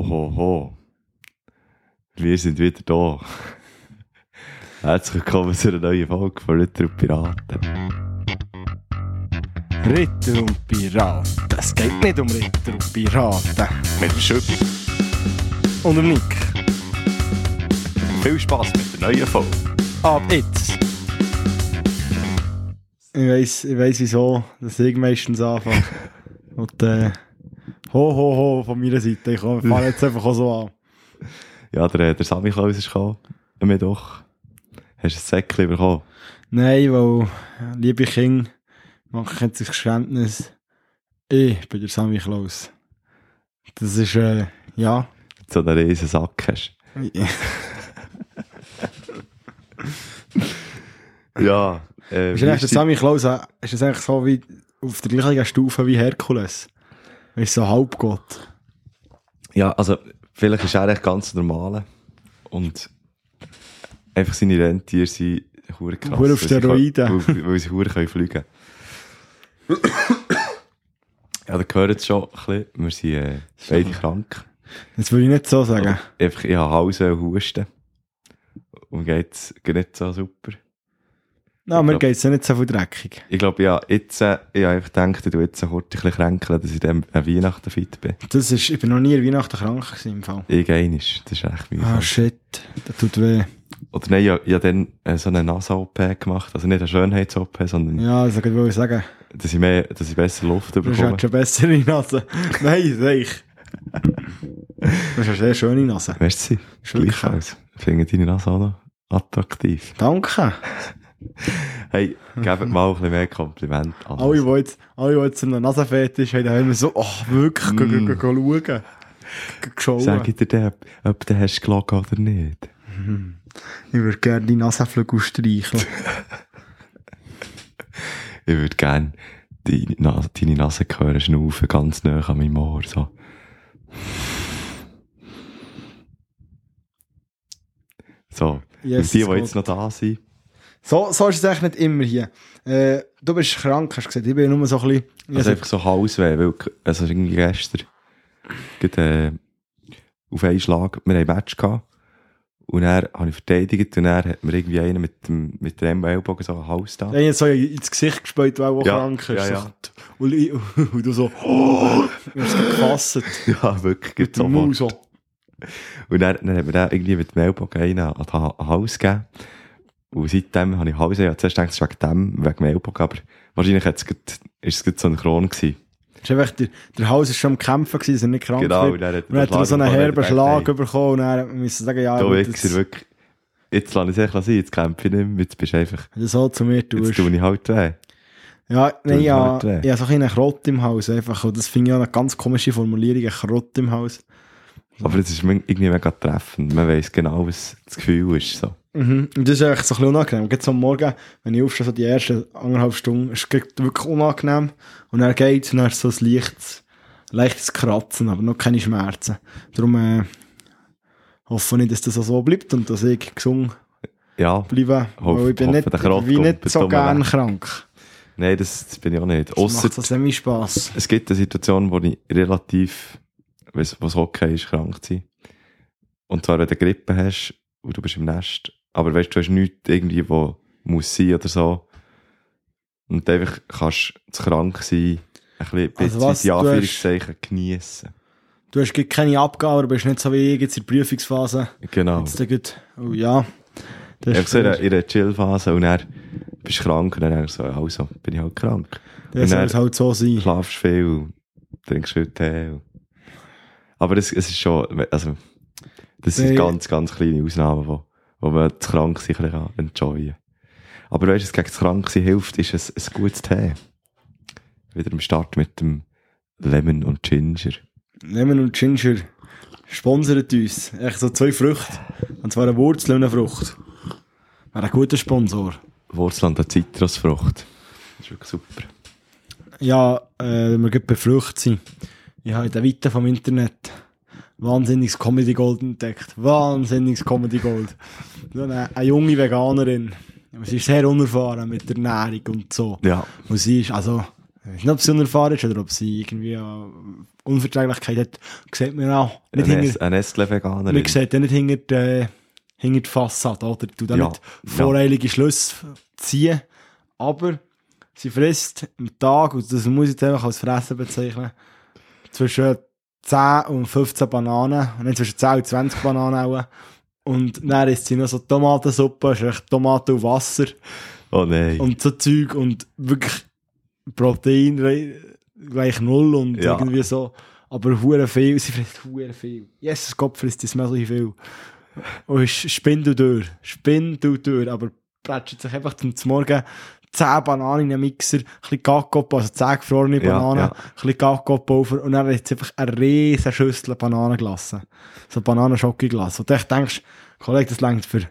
Ho, ho, ho. Wir sind wieder da. Herzlich willkommen zu einer neuen Folge von Ritter und Piraten. Ritter und Piraten. Es geht nicht um Ritter und Piraten. Mit dem Schüppi. Und um Nick. Viel Spass mit der neuen Folge. Ab jetzt. Ich weiss, ich weiss wieso, dass ich meistens anfange. Und äh, ho, ho, ho von meiner Seite. Ich fange jetzt einfach auch so an. Ja, der, der Sammy Klaus ist gekommen. Am Mittwoch. Hast du ein Säckchen bekommen? Nein, weil, liebe Kinder, mache ich jetzt ein Geständnis. Ich bin der Sammy Klaus. Das ist, äh, ja. So einen riesen Sack hast. ja. Äh, Ist der ist die- Sammy Klaus, äh, ist das eigentlich so wie auf der gleichen Stufe wie Herkules? Ist so Halbgott. Ja, also, vielleicht ist er echt ganz normal. Und einfach seine Rentiere sind hure krass. Hure auf Steroiden. Weil, weil sie hure können fliegen Ja, da gehört es schon ein bisschen. Wir sind äh, beide krank. Das würde ich nicht so sagen. Einfach, ich habe Hause und Husten. Und geht's geht nicht so super. Na, mir geht es ja nicht so viel dreckig. Ich glaube, ja, jetzt, äh, ich habe gedacht, ich jetzt ein bisschen kränkeln, dass ich dann an Weihnachten fit bin. Das ist, ich bin noch nie an Weihnachten krank gewesen im Fall. Ich einisch, das ist echt mühsam. Ah, shit. Das tut weh. Oder nein, ich, ich habe dann äh, so eine Nase-OP gemacht. Also nicht eine Schönheits-OP, sondern Ja, das wollte ich sagen. dass, ich mehr, dass ich besser Luft Du hast bekomme. halt schon bessere Nase. Nein, sag ich. Du hast eine sehr schöne Nase. Du, Schön. gleichfalls. Ich finde deine Nase auch noch attraktiv. Danke. Hey, gebt mal ein bisschen mehr Kompliment an. Alle, die jetzt, alle, die jetzt einen Nasenfetisch haben, haben immer so, oh, wirklich, go, go, go, go schauen. Sag ich dir dann, ob du hast gelogen oder nicht. Ich würde gerne die Nasenflügel streicheln. Ich würde gerne deine deine Nase hören, schnaufen, ganz nah an meinem Ohr. So. So. Yes, Und die, die jetzt noch da sind, So, so ist es eigentlich nicht immer hier. Äh, du bist krank, hast du gesagt. Ich bin nur so ein bisschen... Also einfach so Halsweh, weil, also irgendwie gestern, gerade, äh, auf einen Schlag, wir haben ein Match gehabt, und er habe ich verteidigt, und er hat mir irgendwie einen mit dem, mit dem Ellbogen so einen Hals da. Habe so ins Gesicht gespielt, weil er auch Ja, krank ist. ja, ja. Und, ich, und du so, oh, du hast gefasst. Ja, wirklich, geht sofort. so. Und dann, dann hat mir der irgendwie mit dem Ellbogen einen an den Ha- Hals gegeben. Und seitdem habe ich ich habe zuerst gedacht, es ist wegen dem, wegen dem Ellbogen, aber wahrscheinlich hat's grad, ist es gerade so ein Kron gewesen. Das ist einfach, der, der Hals ist schon am Kämpfen gewesen, dass er nicht krank Genau, wird. und dann hat Und dann hat er so einen herben er Schlag gedacht, bekommen und dann müssen sagen, ja, hey, du Wichser, das, wirklich, jetzt lasse ich es sein, jetzt kämpfe ich nicht mehr, jetzt bist du einfach, du so zu mir jetzt tust. tue ich halt weh. Ja, nein, ich ja, halt ich habe so ein einen Krott im Haus einfach. Und das finde ich auch eine ganz komische Formulierung, ein Krott im Haus. Aber es ist irgendwie mega treffend. Man weiss genau, was das Gefühl ist. So. Mhm. Und das ist eigentlich so ein bisschen unangenehm. So am Morgen, wenn ich aufstehe, so die ersten anderthalb Stunden, ist es wirklich unangenehm. Und dann geht es und dann ist so ein leichtes, leichtes Kratzen, aber noch keine Schmerzen. Darum äh, hoffe ich, dass das auch so bleibt und dass ich gesund Ja, bleibe. Hoffe- weil ich bin nicht, kommt nicht so zum gern Weg. krank. nein, das, das bin ich auch nicht. Das Ausser, macht so semi-Spass. es gibt eine Situation, wo ich relativ, was okay ist, krank zu sein. Und zwar, wenn du Grippe hast und du bist im Nest, aber weißt du, du hast nichts irgendwie, wo muss sein oder so. Und du einfach kannst zu krank sein, ein bisschen, Also was, die du hast- Anführungszeichen geniessen. Du hast keine Abgabe, aber bist nicht so wie ich jetzt in der Prüfungsphase. Genau. Jetzt geht, oh ja. Das Einfach so in einer, einer Chill-Phase und dann bist du krank und dann denkst du so, also, bin ich halt krank. das soll es halt so sein. schlafst viel trinkst viel Tee. Aber es, es ist schon, also, das sind ganz, ganz kleine Ausnahmen, wo, man zu krank sein ein bisschen enjoyen kann. Aber weißt du, was gegen das Kranksein hilft, ist ein, ein gutes Tee. Wieder am Start mit dem Lemon und Ginger. Lemon und Ginger sponsern uns. Echt so zwei Früchte. Und zwar eine Wurzel und eine Frucht. Wäre ein guter Sponsor. Wurzel an der Zitrusfrucht. Das ist wirklich super. Ja, äh, wenn wir gerade bei Früchten sind. Ich habe in der Weite vom Internet wahnsinniges Comedy Gold entdeckt. Wahnsinniges Comedy Gold. So eine, eine junge Veganerin. Sie ist sehr unerfahren mit der Ernährung und so. Ja. Und sie ist, also, ich weiß nicht, ob sie unerfahren ist oder ob sie irgendwie äh, Unverträglichkeit hat, sieht man auch nicht Ein, hinter, Nest- ein Nestle-Veganer. man sieht ja nicht hinter die, hinter die Fassade, oder? Du da Ja, nicht ja. voreilige Schlüsse ziehen. Aber sie frisst am Tag, und das muss ich jetzt einfach als Fressen bezeichnen, zwischen 10 und 15 Bananen, und nicht zwischen 10 und 20 Bananen auch. Und dann isst sie noch so Tomatensuppe, ist echt Tomaten und Wasser Oh nein. und so Zeug und wirklich Protein gleich null und Ja. irgendwie so. Aber hure viel, sie frisst hure viel. Jesus Gott frisst das so viel. Und spinnt du durch, aber plätscht sich einfach zum Morgen 10 Bananen in einen Mixer, ein bisschen Kakao, also 10 gefrorene Ja, Bananen, ja. ein bisschen Kakao-Pulver und dann hat sie einfach eine riesen Schüssel Bananen gelassen. So Bananenschocke gelassen. Und du denkst, Kollege, das reicht für,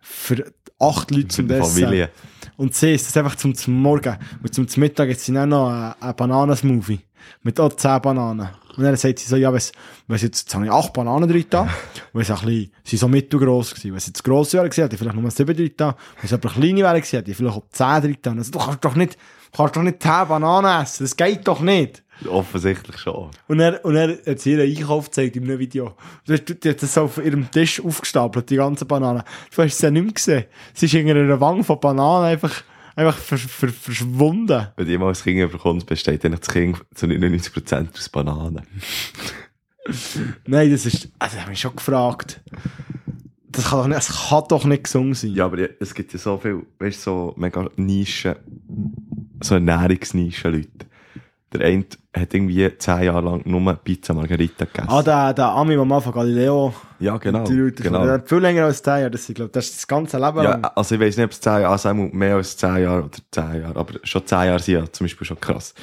für acht Leute zum Dessert. Familie. Und sie isst das einfach zum, zum Morgen. Und zum Mittag jetzt sie dann noch einen, einen Bananensmoothie. Mit auch 10 Bananen. Und dann sagt sie so, ja, was, was jetzt, jetzt habe ich 8 Bananen drin da. Und es auch ein bisschen, sie sind so mittelgross gewesen. Wenn sie jetzt grosse wären hätte ich vielleicht nur 7 drin da. Wenn sie aber kleine wären gewesen, hätte ich vielleicht auch 10 drin da. Also, du kannst doch nicht, kannst doch nicht 10 Bananen essen. Das geht doch nicht. Offensichtlich schon. Und er, und er hat sie ihren Einkauf gezeigt in einem Video. Du hast, die hat das auf ihrem Tisch aufgestapelt, die ganzen Bananen. Du hast sie ja nicht mehr gesehen. Sie ist in einer Wange von Bananen einfach, einfach ver, ver, verschwunden. Wenn jemals ein Kind bekommst, besteht eigentlich das Kind zu 99% aus Bananen. Nein, das ist, also, ich habe mich schon gefragt. Das kann doch nicht, es kann doch nicht gesungen sein. Ja, aber es gibt ja so viel, weißt du, so mega Nischen, so Ernährungsnischen-Leute. Der eine hat irgendwie 10 Jahre lang nur Pizza Margarita gegessen. Ah, der, der Ami, der mal von Galileo, ja, genau. die Leute, genau. der hat viel länger als 10 Jahre, das, ich glaube, das ist das ganze Leben Ja, also ich weiß nicht, ob es 10 Jahre, also mehr als 10 Jahre oder 10 Jahre, aber schon 10 Jahre sind ja zum Beispiel schon krass.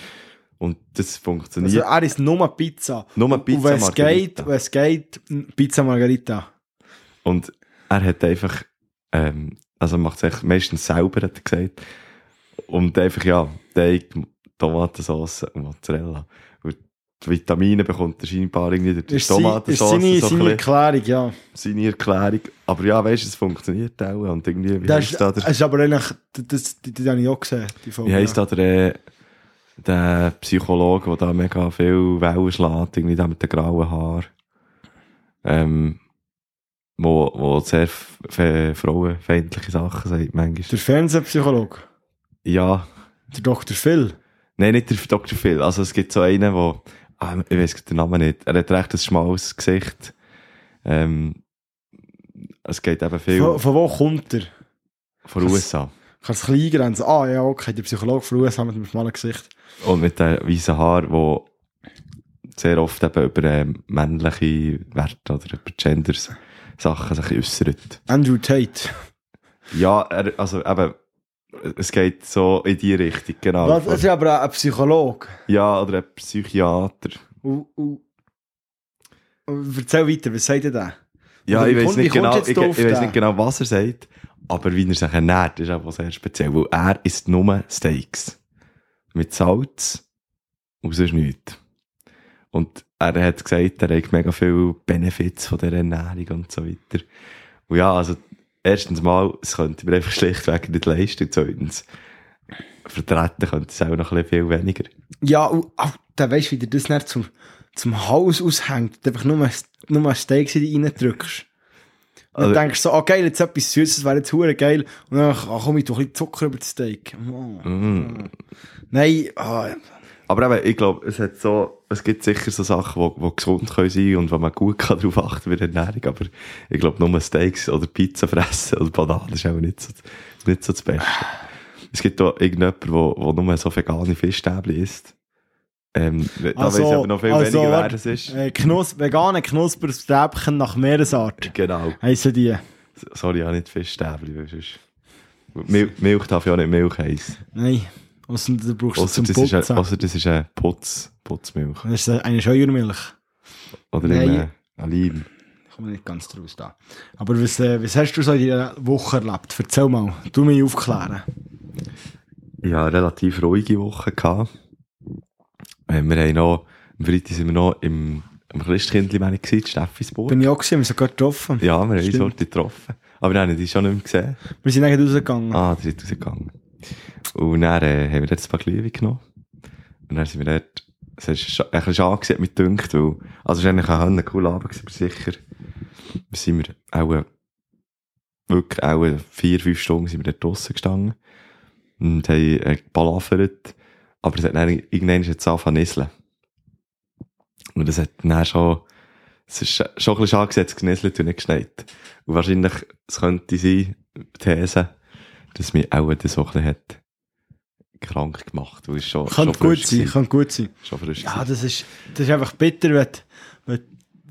Und das Also, funktioniert. er ist nur Pizza. Nur Pizza Und wenn es Margherita. geht, wenn es geht, Pizza Margarita. Und er hat einfach, ähm, also macht es meistens selber, hat er gesagt. Und einfach, ja, Teig, Tomatensauce und Mozzarella. Und die Vitamine bekommt er scheinbar irgendwie durch die Ist, sie, ist Tomatensauce seine, so ein seine Erklärung, ja. seine Erklärung. Aber ja, weißt du, es funktioniert auch. Und irgendwie, wie Das ist, da das der, ist aber eigentlich, das, das, die, die habe ich auch gesehen, die Folge. wie heisst da der, äh, der Psychologe, der da mega viel Wellen schlägt, irgendwie der mit den grauen Haaren. Ähm, wo, wo sehr frauenfeindliche Sachen sagt, manchmal. Der Fernsehpsychologe, Ja, der Dr. Phil. Nein, nicht der Dr. Phil. Also es gibt so einen, wo, ah, ich weiß den Namen nicht. Er hat recht ein schmales Gesicht. Ähm, es geht eben viel Von, von wo kommt er? von USA. Kann es klein grenzen? Ah, ja, okay, der Psychologe von USA mit dem schmalen Gesicht. Und mit den weißen Haaren, wo sehr oft eben über ähm, männliche Werte oder über Genders Sachen sich äußert. Andrew Tate. Ja, er, also eben, es geht so in die Richtung, genau. Was, das ist aber ein Psychologe. Ja, oder ein Psychiater. Und, und erzähl weiter, was sagt er da? Ja, Oder ich weiß nicht genau, ich, ich weiß nicht genau, was er sagt, aber wie er sich ernährt, ist auch sehr speziell, weil er isst nur Steaks. Mit Salz und sonst nichts. Und er hat gesagt, er hat mega viele Benefits von dieser Ernährung und so weiter. Und ja, also, erstens mal, es könnte mir einfach schlichtweg nicht leisten, zweitens, vertreten könnte es auch noch ein bisschen viel weniger. Ja, und oh, dann weisst du, wie dir das nicht zum, zum Hals aushängt. Einfach nur, nur ein Steak in dich reindrückst. Und dann Also- denkst du so, oh geil, jetzt etwas Süßes wäre jetzt hure geil. Und dann ach, komm ich doch ein bisschen Zucker über das Steak. Oh. Mm. Nein, ah, Aber eben, ich glaube, es hat so, es gibt sicher so Sachen, die, die gesund können sein und wo man gut kann darauf achten bei der Ernährung, aber ich glaube, nur Steaks oder Pizza fressen oder Bananen ist auch nicht so, nicht so das Beste. Es gibt da irgendjemand, der, der nur so vegane Fischstäbchen isst. Ähm, da Also- weiss ich aber noch viel also, weniger, wer das ist. äh, Knus vegane Knusperstäbchen nach Meeresart. Genau. Heissen die? Sorry, habe nicht Fischstäbchen, weil sonst... Milch darf ja auch nicht Milch heißen. Nein. Ausser du brauchst Ausser es zum das, ist Putzen. ein, ausser das ist eine Putz, Putzmilch. Das ist eine Scheuermilch. Oder Nein. eine Aline. Ich komme nicht ganz draus da. Aber was, äh, was hast du so in dieser Woche erlebt? Erzähl mal. Du mich aufklären. ja, eine relativ ruhige Woche gehabt. Äh, wir haben noch, am Freitag sind wir noch im, im Christkindli, in Steffisburg. Bin ich auch gesehen, wir haben sogar getroffen. ja, wir haben uns dort getroffen. Aber haben die schon nicht mehr gesehen. Wir sind eigentlich rausgegangen. Ah, der ist rausgegangen. Und dann äh, haben wir dort ein paar Glühwein genommen. Und dann sind wir dort es ist ein bisschen schade gewesen, mit dünkt, weil, also es war eigentlich ein cooler Abend, aber sicher, sind wir auch, wirklich auch vier, fünf Stunden sind wir dort draussen gestanden und haben äh, balafert, aber es hat dann irgendwann jetzt angefangen zu nieseln. Und das hat dann schon, es ist schon ein bisschen schade es genieselt und nicht geschneit. Und wahrscheinlich, es könnte sein, These, dass mich auch das so ein hat krank gemacht, weil es schon, Kann schon gut sein, kann gut sein. Schon frisch Ja, das ist, das ist einfach bitter, wenn, wenn,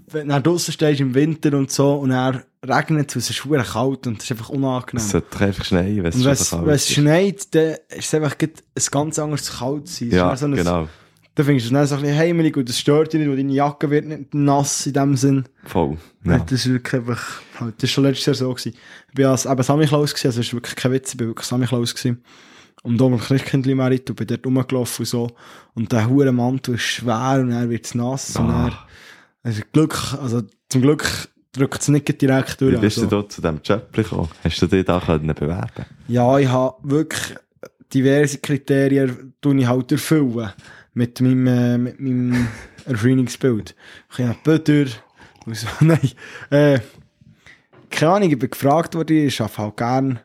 wenn du draussen stehst im Winter und so und dann regnet es, es ist verdammt kalt und es ist einfach unangenehm. Es sollte einfach schneien, wenn es schon wenn es, wenn schneit, dann ist es einfach ein ganz anderes kalt sein. Es ist Ja, dann so genau. Dann findest du es dann so ein bisschen heimelig und das stört dich nicht, weil deine Jacke wird nicht nass in dem Sinn. Voll. Ja. Das ist wirklich einfach, halt, das ist schon letztes Jahr so gewesen. Ich bin als eben Samichlaus gewesen, also es ist wirklich kein Witz, ich bin wirklich Samichlaus gewesen. Und da mit Christkindli Merit und bin dort rumgelaufen und so. Und der hure Mantel ist schwer und dann wird nass und dann, Ah, also Glück, also zum Glück drückt es nicht direkt durch. wie bist also. du da zu diesem Job gekommen? Hast du dich da können bewerben Ja, ich habe wirklich diverse Kriterien tue ich halt erfüllen. Mit meinem, äh, mit meinem Erscheinungsbild. Ich habe Böder, und so, nein, äh, keine Ahnung, ich bin gefragt worden, ich arbeite halt gern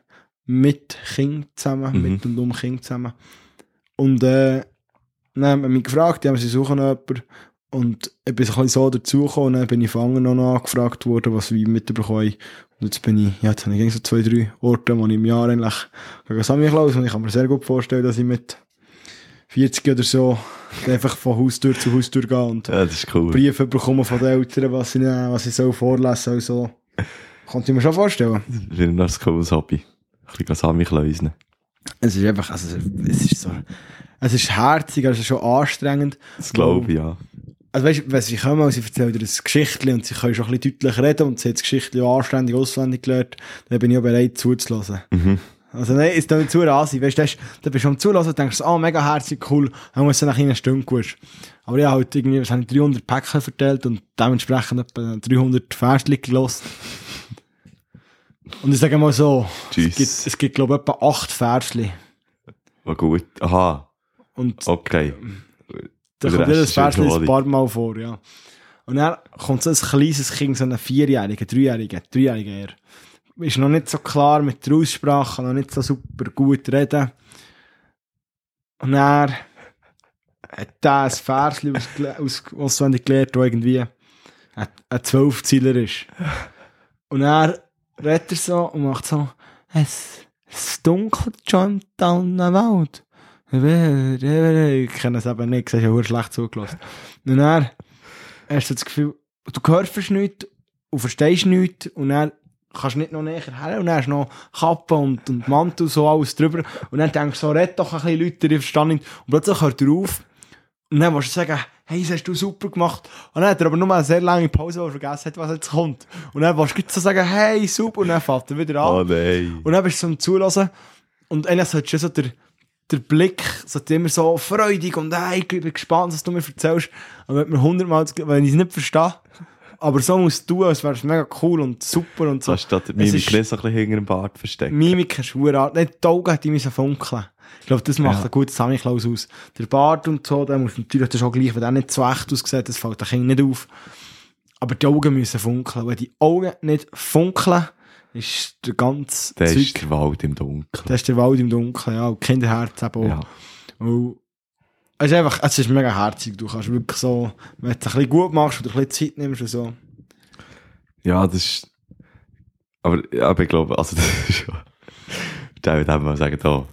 mit Kindern zusammen, Mhm. mit und um Kinder zusammen. Und, äh, dann haben sie mich gefragt, die haben sie suchen noch jemanden. Und ich bin so ein so dazugekommen, und dann bin ich von anderen noch angefragt worden, was wir mitbekommen. Und jetzt bin ich, ja, jetzt habe ich so zwei, drei Orte, wo ich im Jahr eigentlich gegen Samichlaus und ich kann mir sehr gut vorstellen, dass ich mit 40 oder so einfach von Haustür zu Haustür gehe und Ja, ist cool. Briefe bekomme von den Eltern, was ich, nehmen, was ich soll vorlesen soll. So. Konnte ich mir schon vorstellen. Das ist ein cooles Hobby. Ein bisschen Sami kleusen. Es ist einfach, also, es ist so, es ist herzig, also schon anstrengend. Das glaube ich, ja. Also weißt du, wenn sie kommen und sie erzählen dir ein Geschichtchen und sie können schon ein bisschen deutlich reden und sie hat das Geschichtchen auch anständig auswendig gelernt, dann bin ich auch bereit zuzulassen. Mhm. Also nein, ist nicht zu rasig, weißt du, da bist du am Zulassen und denkst, ah, mega herzig, cool, dann muss es nach einer Stunde gut. Aber ich habe halt irgendwie, was habe ich, 300 Päckchen verteilt und dementsprechend etwa 300 Versli gelost. Und ich sage mal so, es gibt, es gibt glaube ich etwa 8 Versli. War gut. Aha, Und okay. Da kommt jedes Versli ein paar Mal vor, ja. Und dann kommt so ein kleines Kind, so ein Vierjähriger, Dreijähriger, Dreijähriger eher. Ist noch nicht so klar mit der Aussprache, kann noch nicht so super gut reden. Und dann hat er ein ausgele- aus, auswendig gelernt, das irgendwie ein, ein Zwölfzieler ist. Und dann redet er so und macht so, es, es dunkelt schon da in der Welt. Ich kenne es eben nicht, ich habe schlecht zugelassen. Und hast du das Gefühl, du hörst nichts und verstehst nichts und dann kannst nicht noch näher her und dann hast du noch Kappe und, und Mantel und so alles drüber und dann denkst du so, red doch ein bisschen Leute, verstehe nicht. Und plötzlich hört er auf und dann willst du sagen, hey, das hast du super gemacht. Und dann hat er aber nur eine sehr lange Pause, wo er vergessen hat, was jetzt kommt. Und dann willst du so sagen, hey, super, und dann fährt er wieder an. Oh nein. Und dann bist du so am Zulassen. Und eigentlich solltest du so der, der Blick sollte immer so freudig und hey, ich bin gespannt, was du mir erzählst. Aber wenn mir hundertmal, wenn ich es nicht verstehe, aber so musst du als wäre es mega cool und super und so. So statt der Es Mimik ist- so ein bisschen hinter dem Bart versteckt. Mimik ist Art. Nicht die Augen, die müssen funkeln. Ich glaube, das macht Ja. ein gutes Samichlaus aus. Der Bart und so, der muss natürlich das auch gleich, wenn der nicht so echt aussieht, das fällt dem Kind nicht auf. Aber die Augen müssen funkeln. Wenn die Augen nicht funkeln, ist der ganze Der Zeug, ist der Wald im Dunkeln. das ist der Wald im Dunkeln, ja, und Kinderherz eben auch. Ja. Und es ist einfach, es ist mega herzig. Du kannst wirklich so, wenn du es ein bisschen gut machst oder ein bisschen Zeit nimmst und so. ja, das ist... Aber, aber ich glaube, also das ist schon... Der würde eben mal sagen, da...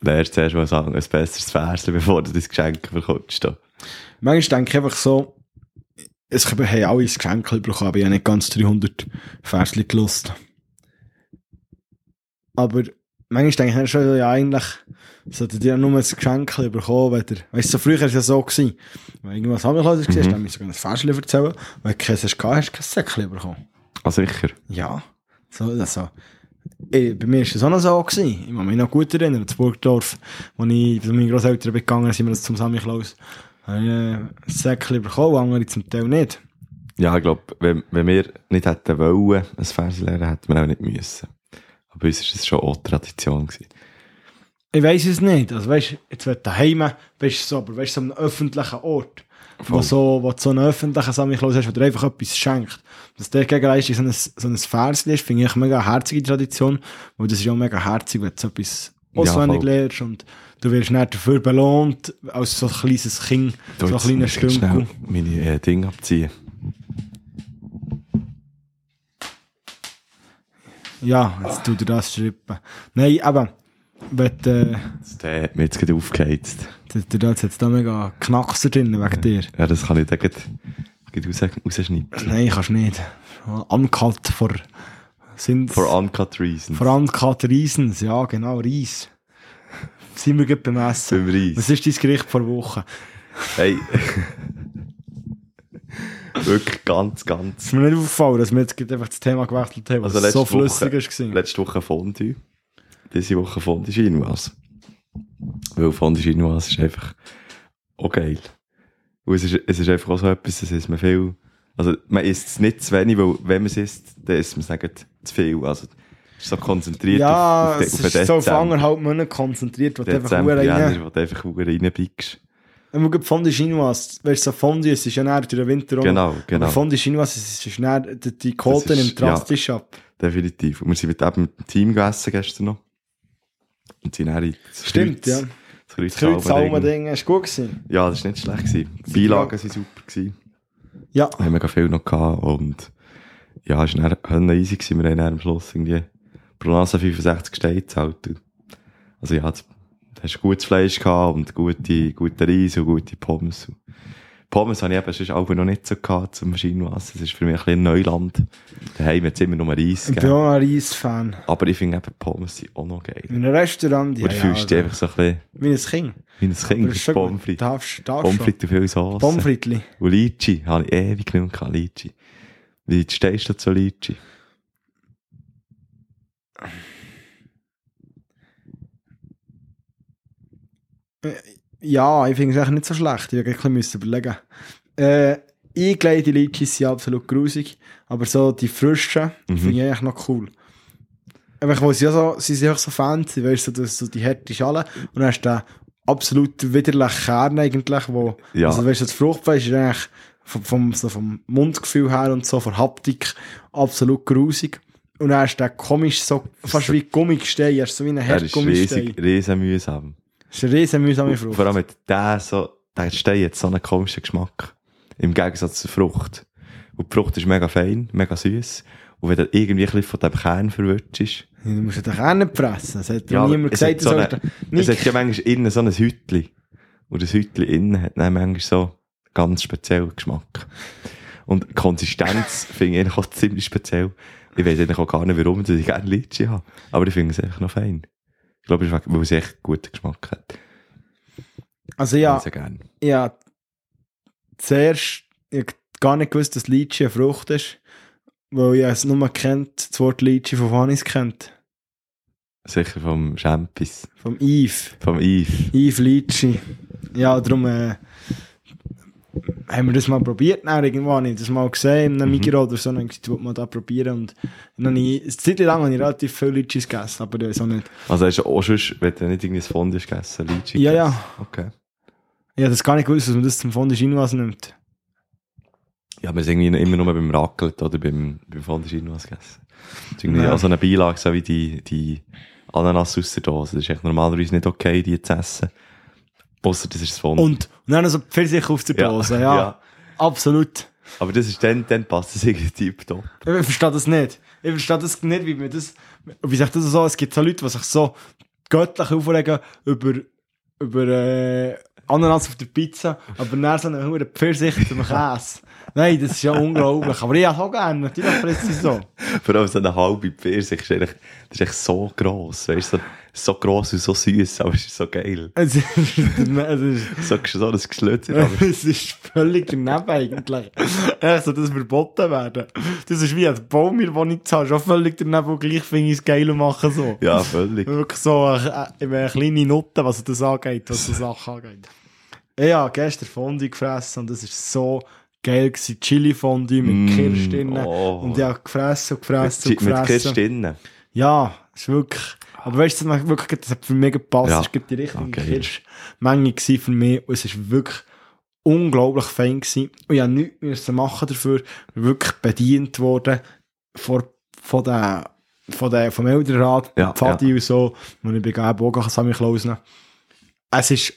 Lernst zuerst mal sagen, ein besseres Vers, bevor du dein Geschenk bekommst. Da. Manchmal denke ich einfach so, es haben alle ein Geschenk bekommen, aber ich habe nicht ganz 300 Versli gelost. Aber manchmal denke ich schon, so, ja, eigentlich solltet ihr nur ein Geschenk bekommen, wenn ihr, weißt du, so früher war es ja so gewesen. Wenn irgendwas Hamilton war, Mhm. dann musst du ein Versli erzählen. Wenn du keins hast, hast du kein Säckchen bekommen. Ah, sicher. Ja, so, also, eh, bei mir war es auch noch so. Gewesen. Ich kann mich noch gut erinnern, zu Burgdorf, wo ich mit meinen Grosseltern bin gegangen sind wir das zum Samichlaus. Habe ich äh, ein Säckchen bekommen, andere zum Teil nicht. Ja, ich glaube, wenn, wenn wir nicht hätten wollen, ein Vers lernen, hätten wir auch nicht müssen. Aber bei uns war das schon auch Tradition. Gewesen. Ich weiß es nicht. Also, weißt, jetzt wird daheim, bist du so, aber weißt du, so einem öffentlichen Ort, wo, so, wo du so einen öffentlichen Samichlaus hast, wo dir einfach etwas schenkt. Dass der Gegenleistung so ein, so ein Vers ist, finde ich eine mega herzige Tradition, weil das ist auch mega herzig, wenn du so etwas Ja, auswendig voll. lernst und du wirst nicht dafür belohnt, als so ein kleines Kind, Du, so ein kleiner Stünkel. meine äh, Dinge abziehen. Ja, jetzt tut er das schrippen. Nein, aber, wenn Das, Der hat mir jetzt gerade aufgeheizt. äh, du da jetzt da mega Knackser drin wegen dir. Ja, das kann ich dann gerade raus, rausschneiden. Nein, kannst nicht. Uncut for, sind, For uncut reasons. for uncut reasons, ja, genau, Reis. Sind wir gut beim Essen. Beim Reis. Was ist dein Gericht vor Woche? Hey. Wirklich ganz, ganz. ist mir nicht aufgefallen, dass wir jetzt einfach das Thema gewechselt haben, was Also so letzte flüssig Woche- ist. gewesen. Letzte Woche Fondue. Diese Woche Fondue Chinoise. Weil Fondue Chinoise ist einfach auch geil. Und es ist, es ist einfach auch so etwas, das isst man viel. Also, man isst es nicht zu wenig, weil, wenn man es isst, dann isst man es nicht zu viel. Also, es ist so konzentriert Ja, auf, auf, es auf ist so auf anderthalb Monate konzentriert, wo du einfach Januar, rein... wo du einfach reinbiegst. Wenn man gerade Fondue Chinoise, weißt du, so Fondue, es ist ja näher durch den Winter auch. Genau, genau. Aber Fondue Chinoise, es ist näher, die, ist- nimmt drastisch ab. Definitiv. Und wir sind mit, eben mit dem Team gegessen gestern noch. Und sind dann das Stimmt, Kreuz- ja. Das Kreuz Das Kreuzsalmen-Ding, ist gut gewesen. Ja, das war nicht schlecht. Gewesen. Die Beilagen waren super. Gewesen. Ja. Wir haben mega viel noch gehabt und ja, es war dann easy gewesen. Wir haben am Schluss irgendwie pro Nase 65 Steine gezahlt. Also ja, hast gutes Fleisch gehabt und gute, gute Reis und gute Pommes. Und Pommes habe ich eben sonst auch noch nicht so gehabt zum Maschinenwasser. Das ist für mich ein bisschen Neuland. Daheim hat es immer nur Reis Ich bin gegeben. auch ein Reis-Fan. Aber ich finde eben Pommes sind auch noch geil. In einem Restaurant, ja, Und du ja, fühlst dich einfach so ein bisschen wie ein Kind. wie ein Kind. schon Pommes frites. Darfst, darfst Pommes frites und viel Sauce. Pommes frites. Und Litchi, habe ich ewig genug gehabt, Litchi. Wie stehst du zu Litchi? Ja, ich finde es eigentlich nicht so schlecht. Ich hätte ein bisschen überlegen äh, Eingelegte Litchis sind absolut grusig, aber so die frischen Mhm. finde ich eigentlich noch cool. Einfach, weil sie, ja so, sie sind einfach so fancy, weißt du, so, das- so die harte Schale und dann hast du den absolut widerlichen Kern eigentlich, wo, Ja. also weißt du, das Fruchtfleisch ist eigentlich vom, vom, so vom Mundgefühl her und so, von Haptik absolut grusig. Und dann hast du den komisch so, fast wie Gummigestein, hast so wie einen Er ist Herdgummigestein. riesig, riesen mühsam. Das ist eine riesen mühsame Frucht. Vor allem mit der so, der Stein hat so einen komischen Geschmack. Im Gegensatz zur Frucht. Und die Frucht ist mega fein, mega süß. Und wenn du irgendwie ein bisschen von dem Kern verwirrt ist, Ja, Du musst den Kern nicht fressen. Das hat Ja, niemand es gesagt. hat so eine- es hat ja manchmal innen so ein Hütli. Und das Hütli innen hat dann manchmal so ganz speziellen Geschmack. Und die Konsistenz finde ich eigentlich auch ziemlich speziell. Ich weiß eigentlich auch gar nicht, warum dass ich gerne Litchi habe. Aber ich finde es einfach noch fein. Ich glaube, weil es echt guten Geschmack hat. Also Ich ja, gerne. ja, zuerst ich gar nicht gewusst, dass Litchi eine Frucht ist, weil ich es nur kennt, das Wort Litchi von Vanis kennt. Sicher vom Champis. Vom Yves. Vom Yves. Yves Litchi. Ja, darum äh, haben wir das mal probiert. Dann irgendwann habe ich das mal gesehen in einem Mhm. Migros oder so. Dann gesagt, mal da probieren. Und dann ich, eine Zeit lang habe ich relativ viel Litchis gegessen, aber weiß auch nicht. Also hast du auch schon, wenn du nicht Fondue hast gegessen, Litchi Ja, ja. Okay. Habe das gar nicht gewusst, dass man das zum Fondue Chinoise nimmt. Ja, wir sind irgendwie immer nur beim Raclette oder beim, beim Fondue Chinoise gegessen. Das ist irgendwie Ja. auch so eine Beilage, so wie die, die Ananas aus der Dose. Das ist echt normalerweise nicht okay, die zu essen. Ausser das ist das Fondue. Und, und dann so Pfirsich auf der Dose, ja. ja. Absolut. Aber das ist dann, dann passt es irgendwie tiptop. Ich verstehe das nicht. Ich verstehe das nicht, wie man das, wie sich das so, es gibt so Leute, die sich so göttlich aufregen über, über, äh, Ananas auf der Pizza, aber dann so hohen Pfirsich zum Käse. Nein, das ist ja unglaublich. Aber ich habe auch gerne, natürlich so. Vor allem so eine halbe Pfirsich ist eigentlich, das ist echt so gross. Weißt du, so, so gross und so süß, aber es ist so geil. Es ist, es ist, So, so ein Geschlötzer, aber es ist völlig daneben eigentlich. Echt so, das verboten werden. Das ist wie ein Baum, den ich zahle, schon völlig daneben und gleich finde ich es geil und mache so. ja, völlig. Wirklich so eine, eine kleine Note, was das angeht, was so Sachen angeht. Habe gestern Fondue gefressen und das war so geil. gewesen. Chili-Fondue mit Mm, Kirsch drin. oh. Und ich habe gefressen und gefressen Mit, und mit gefressen. Kirsch drinnen. Ja, es ist wirklich... Aber weißt du, das hat wirklich, das hat für mich gepasst. Ja. Es gibt die richtige Okay. Kirschmenge für mich. Und es ist wirklich unglaublich fein gewesen. Und ich habe nichts müssen machen dafür. Wirklich bedient worden vor, von der, von der, vom Elternrat, Ja, Pfadi und so. Und ich bin eben auch Sammy Klaus nehmen. Es ist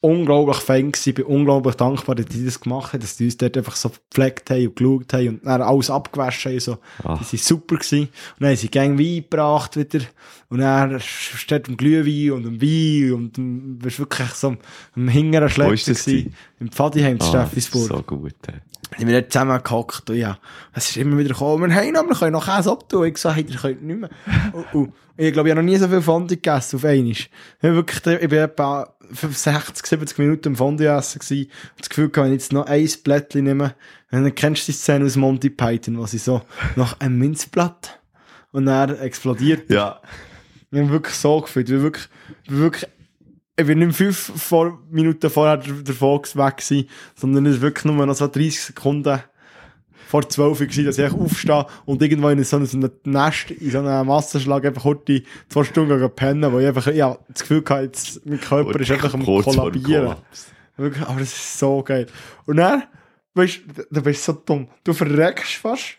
unglaublich fein gewesen. Ich bin unglaublich dankbar, dass die das gemacht haben, dass die uns dort einfach so gepflegt haben und geschaut haben und dann alles abgewaschen haben. So. Ah. Die waren super gewesen. Und dann haben sie gang Wein gebracht wieder. Und dann steht am Glühwein und am Wein und du bist wirklich so am, am Schleppen gewesen. Im Pfadiheim, in Ah, Steffisburg. So gut. ey. Sind wir dort zusammengehockt und ja, es ist immer wieder gekommen, wir haben noch, wir können noch Käse abtun. Ich gesagt, hey, ihr könnt nicht mehr. und, und, ich glaube, ich habe noch nie so viel Fondue gegessen auf einmal. Ich bin wirklich, ich bin etwa 60, 70 Minuten im Fondue essen gewesen und das Gefühl gehabt, wenn ich jetzt noch ein Blättchen nehme, dann kennst du die Szene aus Monty Python, wo sie so nach einem Minzblatt und dann explodiert Ja. ich habe wirklich so gefühlt. Ich wirklich, ich wirklich, ich bin nicht fünf vor, Minuten vorher davon weg gewesen, sondern es wirklich nur noch so 30 Sekunden vor 12 Uhr dass ich aufstehe und irgendwo in so einem Nest, in so einem Massenschlag einfach heute zwei Stunden pennen, wo ich einfach, ja, das Gefühl hatte, jetzt, mein Körper ist einfach am Kollabieren. Wirklich, aber das ist so geil. Und dann, weißt du, da bist du so dumm. Du verreckst fast.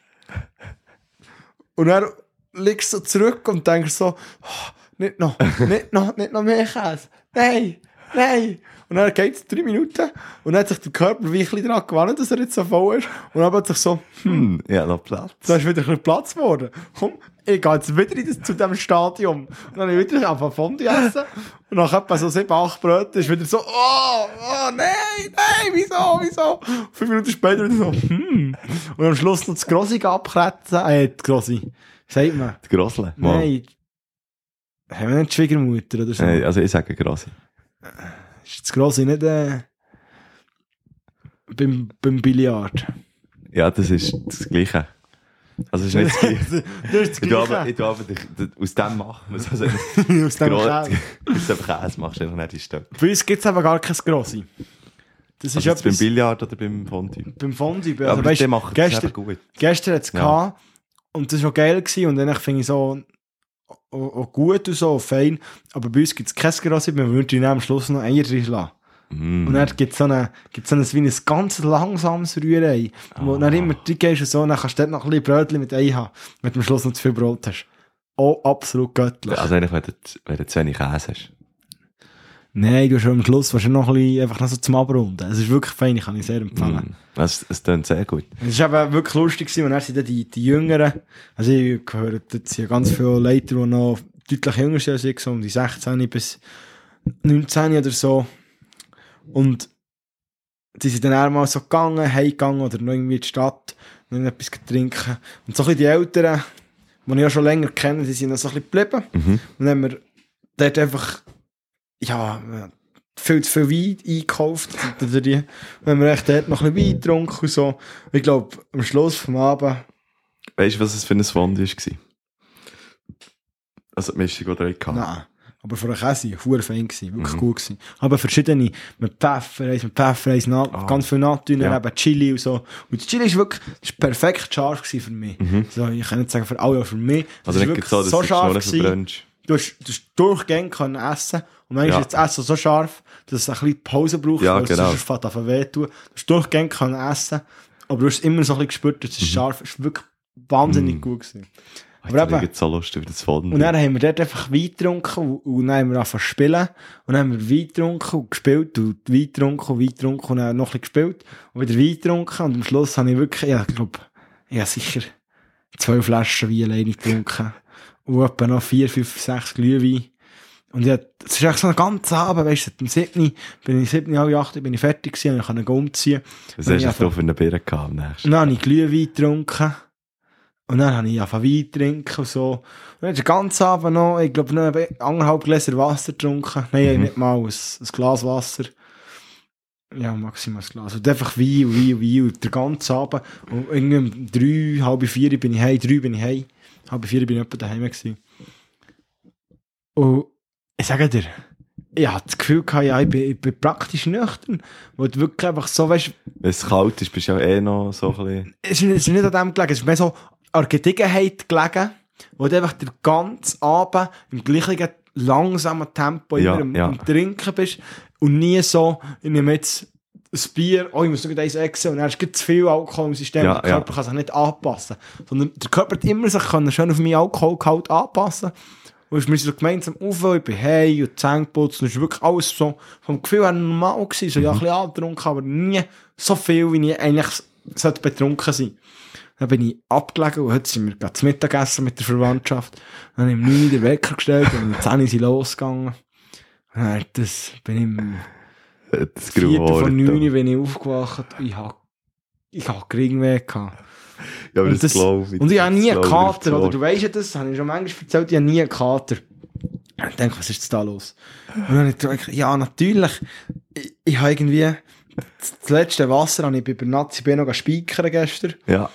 Und dann liegst du so zurück und denkst so, oh, nicht noch, nicht noch, nicht noch mehr Käse. Nein, nein. Und dann geht es drei Minuten und dann hat sich der Körper bisschen daran gewandt, dass er jetzt so voll ist. Und dann hat sich so, hm, Hm, ja, noch Platz. da ist wieder ein bisschen Platz geworden. Komm, ich gehe jetzt wieder das, zu diesem Stadion. Und dann habe ich wieder angefangen Fondue essen. Und nach etwa so sieben, acht Brötchen ist wieder so, oh, oh, nein, nein, wieso, wieso? Fünf Minuten später wieder so, hm. Und am Schluss noch das Grossi abkretzen, äh, das Grossi. Sagt man? Die Grossle. Nein. Haben wir nicht Schwiegermutter oder so? Nein, also ich sage Grossi. Ist das Grossi nicht, äh, beim, beim Billard? Ja, das ist das Gleiche. Also es ist nicht das Gleiche. das ist Ich das Gleiche. ich glaube, dich- aus dem machen wir es. Also, Aus dem Käse. aus dem Käse machst du einfach nicht die Stöcke. Bei uns gibt es aber gar kein Grossi. Das ist Also jetzt beim etwas Billard oder beim Fondue? beim Fondue. Ja, Also, aber weißt, die machen das gestern, eben gut. gestern hat es Ja. und das war geil gewesen, und dann finde ich so auch, gut und so, fein. Aber bei uns gibt es kein Grossi, wir würden am Schluss noch Eier drin lassen. Mm. Und dann gibt es so, eine, gibt's so ein, wie ein ganz langsames Rührei, wo Ah. dann immer drin gehst und so, und dann kannst du dort noch ein bisschen Brötchen mit Ei haben, wenn du am Schluss noch zu viel Brot hast. Auch absolut göttlich. Also eigentlich, wenn du, wenn du zu wenig Käse hast. Nein, du hast am Schluss wahrscheinlich noch ein bisschen, einfach noch so zum Abrunden. Es ist wirklich fein, ich kann ich sehr empfehlen. Mm. Es, es klingt sehr gut. Es war eben wirklich lustig, gewesen, und dann sind die, die Jüngeren, also ich höre jetzt hier ganz viele Leute, die noch deutlich jünger sind als ich, so um die 16 bis 19 oder so. Und die sind dann auch mal so gegangen, heimgegangen oder noch irgendwie in die Stadt, noch etwas trinken. Und so ein bisschen die Älteren, die ich ja schon länger kenne, die sind dann so ein bisschen geblieben. Mhm. Und dann haben wir dort einfach, ja, viel zu viel Wein eingekauft. Oder die, wenn wir echt dort noch ein bisschen Wein getrunken und so. Ich glaube, am Schluss vom Abend, Weißt du, was es für ein Fondue war? Also die Mischung, die ihr hattet. nein. Aber von der Käse, hure fein gewesen, wirklich Mhm. gut gewesen. Aber verschiedene, mit Pfeffer, mit Pfeffer, eins na, Ah. ganz viel Natun, Ja. eben Chili und so. Und das Chili ist wirklich, das ist perfekt scharf gewesen für mich. So, ich kann nicht sagen für alle, aber für mich. Das Also ist nicht wirklich so, dass so scharf gewesen. Du hast, du hast durchgehend können essen und manchmal Ja. ist das Essen so scharf, dass es ein bisschen Pause braucht, Ja, weil es genau. sonst fängt an zu wehtun. Du hast durchgehend können essen, aber du hast immer so ein bisschen gespürt, dass es scharf ist. Wirklich wahnsinnig Mhm. gut gewesen. Aber eben- habe so Lust über das Fondue. Und dann haben wir dort einfach Wein getrunken und, und dann haben wir angefangen zu spielen. Und dann haben wir Wein getrunken und gespielt und Wein getrunken und Wein getrunken und dann noch ein bisschen gespielt und wieder Wein getrunken. Und am Schluss habe ich wirklich, ja, ich glaube, ich habe sicher zwei Flaschen Wein alleine getrunken. Und etwa noch vier, fünf, sechs Glühwein. Und ja, es ist echt so ein ganzer Abend, weißt du, am 7. bin ich 7, halb 8 bin ich fertig gewesen und ich konnte umziehen. Was hast du da für eine Birne gehabt am nächsten? Dann habe ich Glühwein getrunken. Und dann habe ich angefangen Wein zu trinken und so. Und dann ist den ganzen Abend noch, ich glaube, noch anderthalb Gläser Wasser getrunken. Nein, Mhm. nicht mal, ein, ein Glas Wasser. Ja, maximal ein Glas. Und einfach Wein und Wein und Wein. Und den ganzen Abend. Und irgendwie um drei, halb vier bin ich heim, drei bin ich heim. Halb vier bin ich etwa daheim gewesen. Und ich sage dir, ich hatte das Gefühl, gehabt, ja, ich, bin, ich bin praktisch nüchtern. Weil du wirklich einfach so, weißt Wenn es kalt ist, bist du ja eh noch so ein bisschen... es ist, es ist nicht an dem gelegen, es ist mehr so an der Gelegenheit gelegen, wo du einfach den ganzen Abend im gleichen langsamen Tempo Ja, immer im, ja. im Trinken bist und nie so, ich nehme jetzt ein Bier, oh, ich muss noch eins essen und hast du zu viel Alkohol im System, Ja, der Körper ja. kann sich nicht anpassen. Sondern der Körper hat immer sich können schön auf meinen Alkoholgehalt anpassen und wir sind so gemeinsam auf, ich bin hey und Zähne geputzt und es war wirklich alles so vom Gefühl her normal gewesen, so ja, ein bisschen angetrunken, aber nie so viel, wie ich eigentlich sollte betrunken sein. Dann bin ich abgelegen und heute sind wir gerade zu Mittagessen mit der Verwandtschaft. Dann habe ich um 9 Uhr den Wecker gestellt und um 10 Uhr sind losgegangen. Und dann das bin ich Das Viertel vor 9 Grauhorn. Uhr bin ich aufgewacht und ich habe ich hab Geringweh gehabt. Ja, aber Und, das, das, glaube ich. und ich habe nie einen Kater, oder du weißt ja das, habe ich schon manchmal erzählt, ich habe nie einen Kater. Und ich denke, was ist da los? Und dann habe ich gedacht, ja, natürlich, ich, ich habe irgendwie, das letzte Wasser habe ich bei Nazi B noch speichern gestern. Ja,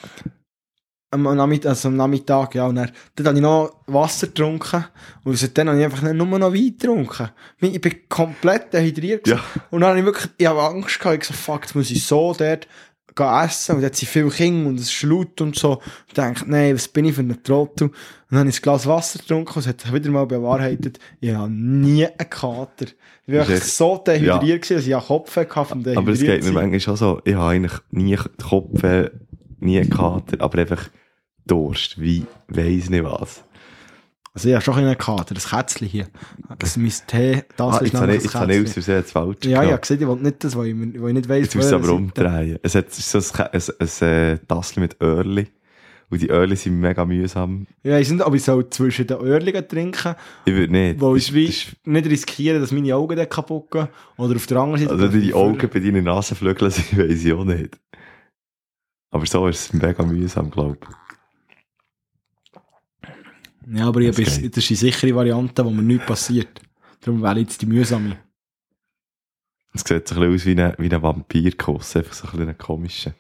am Nachmittag, also am Nachmittag, ja, und dann, dann habe ich noch Wasser getrunken, und seitdem habe ich einfach nur noch Wein getrunken. Ich bin komplett dehydriert. Ja. Und dann habe ich wirklich, ich habe Angst gehabt, ich so, fuck, jetzt muss ich so dort gehen essen, und jetzt sind viele Kinder, und es ist laut und so. Und ich denke, nein, was bin ich für ein Trottel? Und dann habe ich ein Glas Wasser getrunken, und es hat sich wieder mal bewahrheitet, ich habe nie einen Kater. Ich war wirklich echt- so dehydriert gewesen, dass ich einen Kopf hatte vom aber es geht mir manchmal schon so, ich habe eigentlich nie Kopf, äh, nie einen Kater, aber einfach Durst, wie, weiss nicht was. Also ich habe schon einen Kater, das Kätzchen hier. Das mein Tee, das Ah, ist jetzt habe nämlich ich, das jetzt habe ich Kätzchen. Versehen das Falsche Ja, ja, genommen. gesehen, ich will nicht das, weil ich, weil ich nicht weiss, Jetzt musst du aber umdrehen. Es hat so ein, ein, ein, ein, Tassel mit Öhrli. Und die Öhrli sind mega mühsam. Ja, ich weiß nicht, ob ich soll zwischen den Öhrchen trinken, Ich würde nicht. weil ich ist- ist- nicht riskieren, dass meine Augen dann kaputt gehen. Oder auf der anderen Seite... Also die Augen bei deinen Nasenflügeln sind, weiss ich auch nicht. Aber so ist es mega mühsam, glaube ich. Ja, aber Das geht. das ist die sichere Variante, wo mir nichts passiert. Darum wähle ich jetzt die mühsame. Es sieht so ein bisschen aus wie ein, wie ein Vampirkuss, einfach so ein bisschen komischer.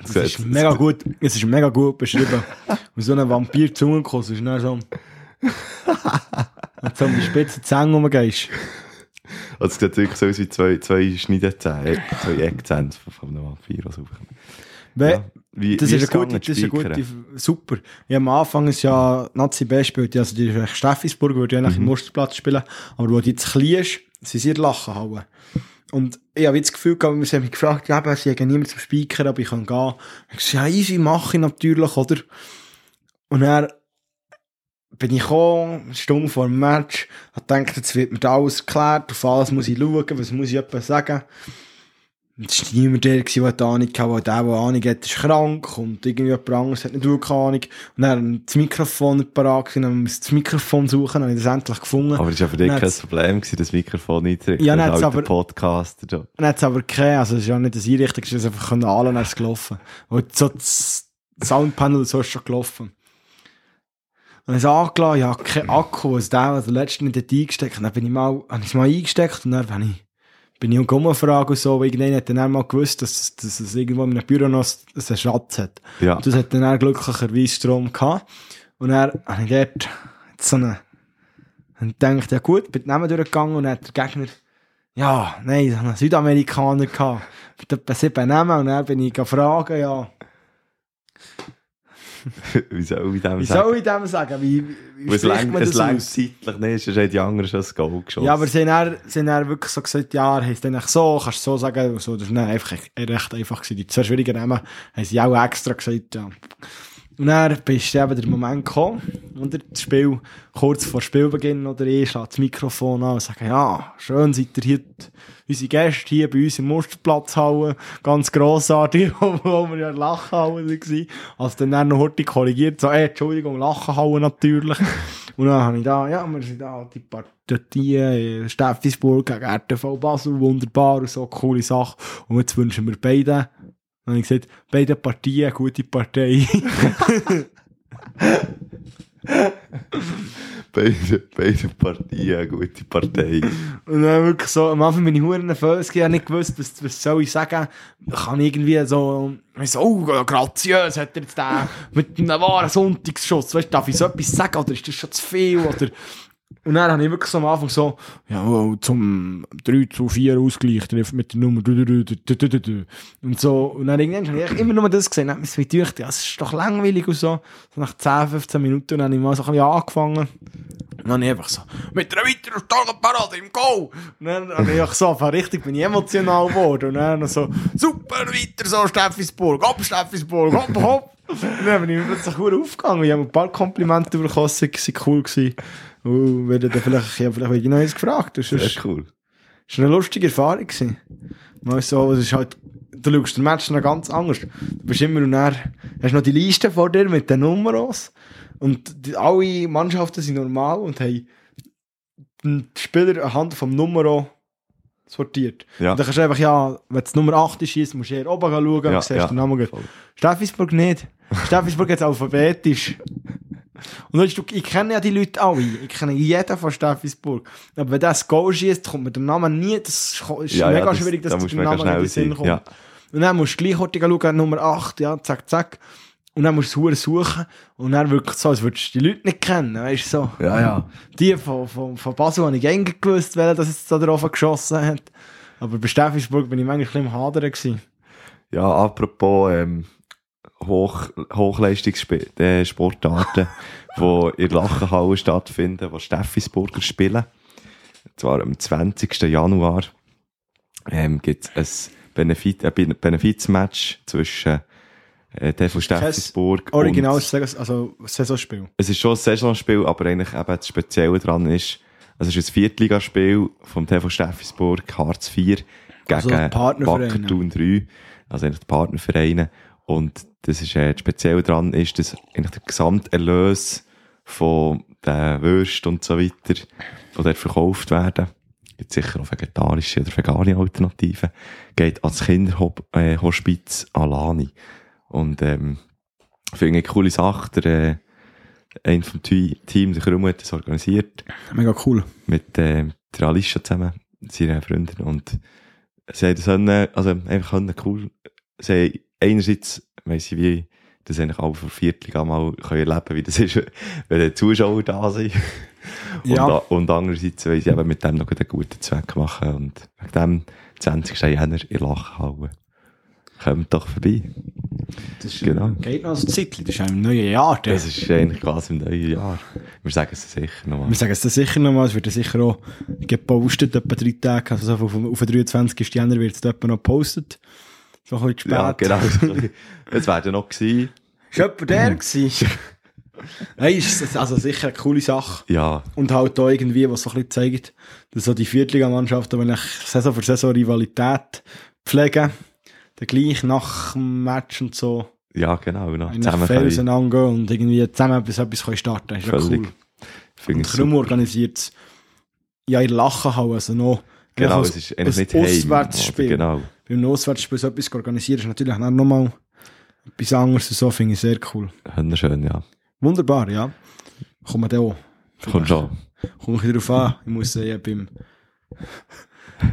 Das ist mega gut, es ist mega gut beschrieben. Und so ein Vampir-Zungenkuss ist dann so... Wenn du so um die spitze Zähne rumgehst. Also es sieht wirklich so aus wie zwei, zwei Schneidezähne, zwei Eckzähne von, einem Vampir, was aufkommen. Ja, wie, Das wie ist, eine gute, das ist eine gute, super. Ja, am Anfang ist ja Nazi B spielt, also die ist Steffisburg, würde ja eigentlich Mhm. im Musterplatz spielen, aber wo die jetzt klein ist, sie sind lachen hauen. Und ich habe jetzt das Gefühl gehabt, sie haben mich gefragt, ja, sie haben niemand zum Speaker, aber ich kann gehen. Ich gesagt, ja, easy, mache ich natürlich, oder? Und dann bin ich gekommen, eine Stunde vor dem Match, hab gedacht, jetzt wird mir alles erklärt, auf alles muss ich schauen, was muss ich etwas sagen. Und Es war niemand der, der die Ahnung hatte, weil der, der Ahnung hat, ist krank und irgendwie jemand anderes hat nicht wirklich Ahnung. Und dann hat das Mikrofon nicht parat gewesen, dann musste ich das Mikrofon suchen, dann habe ich das endlich gefunden. Aber es war ja für dich kein Problem, gewesen, das Mikrofon einzurichten. Ja, dann ist hat's halt der aber- Podcaster. da. Dann hat es aber keine, also es ist ja nicht das Einrichtung, es ist einfach können alle, dann ist es gelaufen. Und so das Soundpanel und so ist schon gelaufen. Und dann ist angelassen, ja, kein Akku, also der, also letzten nicht eingesteckt. Und dann bin ich mal, habe ich es mal eingesteckt und dann bin ich, bin ich umgefragt und so, weil irgendwann hat dann auch mal gewusst, dass, dass es irgendwo in einem Büro noch einen Schatz hat. Ja, Und das hat dann auch glücklicherweise Strom gehabt. Und dann habe ich dort so eine, und gedacht, ja gut, bin die Namen durchgegangen und dann hat der Gegner, ja, nein, so einen Südamerikaner gehabt. Mit etwa sieben Namen und dann bin ich gefragt, ja, wie soll ich dem wie sagen? soll ich dem sagen? Wie, wie, es lang- man es das lang aus? zeitlich nicht, sonst haben die anderen schon das Goal geschossen. Ja, aber sie haben, sie haben wirklich so gesagt, ja, er heisst echt so, kannst du so sagen, so. Das war einfach recht einfach gewesen. Die zwei schwierigen Namen haben sie auch extra gesagt, ja. Und dann bist eben der Moment gekommen, oder das Spiel, kurz vor Spielbeginn, oder ich schlage das Mikrofon an und sage, ja, schön seid ihr hier, unsere Gäste hier bei uns im Musterplatzhalle, ganz grossartig, wo wir ja in der Lachenhalle waren. Also dann, dann noch heute korrigiert, so, ey, Entschuldigung, Lachenhalle natürlich. Und dann habe ich da, ja, wir sind da, die Partie, äh, Steffisburg gegen RTV Basel, wunderbar und so, coole Sache. Und jetzt wünschen wir beiden, habe ich gesagt, beide Partien, eine gute Partei. beide, beide Partien, eine gute Partei. Und dann wirklich so, am Anfang bin ich hure nervös, ich habe nicht gewusst, was, was soll ich sagen. Ich kann irgendwie so, so, oh, graziös, hat er jetzt den mit einem wahren Sonntagsschuss, weißt du, darf ich so etwas sagen, oder ist das schon zu viel, oder, Und dann habe ich wirklich so am Anfang so, ja, zum 3 zu 4 Ausgleich mit der Nummer. Und so. Und dann irgendwann habe ich immer nur das gesehen. Dann habe ich mir ja, es ist doch langweilig und so. so nach 10, 15 Minuten dann habe ich mal so ein bisschen angefangen. Und dann habe ich einfach so, mit einer weiteren starken Parade im Go! Und dann habe ich so, einfach richtig, bin ich emotional geworden. Und dann so, super, weiter so, Steffisburg, hopp, Steffisburg, hopp, hopp. Und dann bin ich plötzlich gut aufgegangen. Ich habe ein paar Komplimente bekommen, es war cool. Gewesen. Werde dann vielleicht, ich habe vielleicht wieder noch eins gefragt. Das Sehr ist, cool. das war eine lustige Erfahrung. Gewesen. Mal so, es ist halt, du schaust den Match noch ganz anders. Du bist immer und dann, hast noch die Liste vor dir mit den Nummers. Und die, alle Mannschaften sind normal und haben die Spieler anhand vom Nummer sortiert. Ja. Und dann kannst du einfach, ja, wenn es Nummer 8 ist, musst du eher oben schauen, Ja, siehst ja. den Namen. Voll. Steffisburg nicht. Steffisburg jetzt alphabetisch. Und weißt du, ich kenne ja die Leute alle. Ich kenne jeden von Steffisburg. Aber wenn das Goal schießt, kommt mir der Name nie. Das ist Ja, ja, mega das- schwierig, dass da der Name in schnell den Sinn kommt. ja. Und dann musst du gleich heute schauen, Nummer 8, ja, zack, zack. Und dann musst du es suchen. Und dann wirklich so, als würdest du die Leute nicht kennen. Weißt du, so. Ja, ja. Die von, von, von Basel habe ich eigentlich gewusst, welcher das jetzt da drauf geschossen hat. Aber bei Steffisburg bin ich manchmal ein bisschen im Hadern gewesen. Ja, apropos ähm, Hoch, Hochleistungssportarten, äh, die in der Lachenhalle stattfinden, wo Steffisburger spielen. Und zwar am 20. Januar ähm, gibt es ein Benefit, ein Ben- Benefizmatch zwischen äh, TV Steffisburg Originales Saison- also Saisonspiel. es ist schon ein Saisonspiel, aber eigentlich eben das Spezielle daran ist, es ist ein Viertligaspiel vom TV Steffisburg, Hartz IV, Also gegen Partnervereine. Wacker Thun 3, also eigentlich die Partnervereine. Und das ist, äh, das Spezielle daran ist, dass eigentlich der Gesamterlös von den Würsten und so weiter, die dort verkauft werden, gibt sicher auch vegetarische oder vegane Alternativen, geht ans Kinderhospiz Alani. Und, ähm, finde ich eine coole Sache. Der, äh, ein vom Team, der Krümmel, hat das organisiert. Mega cool. Mit, äh, der Alicia zusammen, seiner Freundin. Und sie haben das können, also einfach können cool, sie haben einerseits, weiss ich wie, das eigentlich alle vor Viertel mal können erleben, wie das ist, wenn die Zuschauer da sind. Und, Ja. a- und andererseits wollen sie eben mit dem noch einen guten Zweck machen. Und wegen dem 20. Jänner in Lachenhalle. Kommt doch vorbei. Das ist, Genau. Geht noch ein Zeitchen, das ist auch im neuen Jahr. Das ist eigentlich quasi im neuen Jahr. Wir sagen es sicher nochmal. Wir sagen es sicher nochmal, es wird sicher auch gepostet, etwa drei Tage, also so auf, auf den 23. Jänner wird es etwa noch gepostet. So ein bisschen. Ja, genau. Es wäre ja noch gewesen. Ist jemand der gewesen? Nein, ist das also sicher eine coole Sache. Ja, Und halt auch irgendwie, was so ein bisschen zeigt, dass so die Viertligamannschaften, wenn ich Saison für Saison Rivalität pflegen, dann gleich nach dem Match und so, ja, genau. Eigentlich Zusammen können. und irgendwie zusammen etwas, etwas können starten. Ist ja Völlig. cool. Finde Und Krumm organisiert es ja in Lachenhalle, also noch Genau, es ist eigentlich als nicht. Auswärtsspiel. Genau. Beim Auswärtsspiel so etwas organisieren ist natürlich auch nochmal etwas anderes so, finde ich sehr cool. Wunderschön, ja. Wunderbar, ja. Kommen wir da auch. Kommt schon. Kommt drauf an. Ich muss äh, beim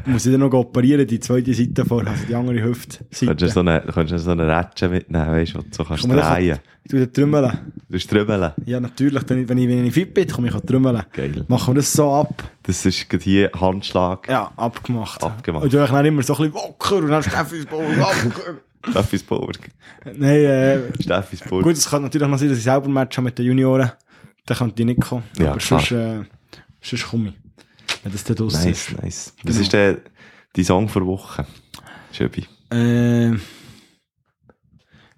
ich muss dann noch operieren, die zweite Seite vor, also die andere Hüftseite. Könntest du so eine, könntest du so eine Rätsche mitnehmen, weißt du, so kannst drehen. Ich tue Trümmeln. Du trümmeln. Ja, natürlich, wenn ich, wenn ich, ich fit bin, komme ich auch trümmeln. Geil. Machen wir das so ab. Das ist gerade hier Handschlag. Ja, abgemacht. Abgemacht. Und du dann immer so ein bisschen Wocker und dann Steffisburg, Wocker. Steffisburg. Nein, äh, Steffisburg. gut, es kann natürlich noch sein, dass ich selber ein Match habe mit den Junioren. Dann könnte ich nicht kommen. Ja, Aber sonst, äh, sonst komme ich. Wenn das dann draussen Nice, ist. nice. Was Genau. ist der, die Song vor Woche? Schöbi. Äh,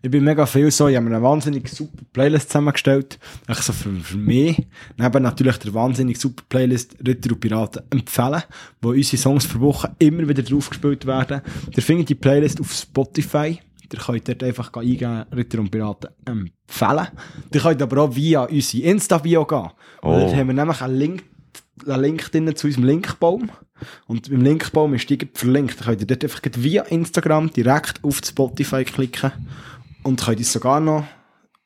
ich bin mega viel so, ich habe mir eine wahnsinnig super Playlist zusammengestellt. Echt so für, für mich. Neben natürlich der wahnsinnig super Playlist Ritter und Piraten empfehlen, wo unsere Songs für Woche immer wieder drauf gespielt werden. Ihr findet die Playlist auf Spotify. Ihr könnt dort einfach eingeben, Ritter und Piraten empfehlen. Ihr könnt aber auch via unsere Insta-Bio gehen. Oh. Dort haben wir nämlich einen Link, einen Link drin zu unserem Linkbaum. Und beim Linkbaum ist die verlinkt. Da könnt ihr dort einfach via Instagram direkt auf Spotify klicken und könnt uns sogar noch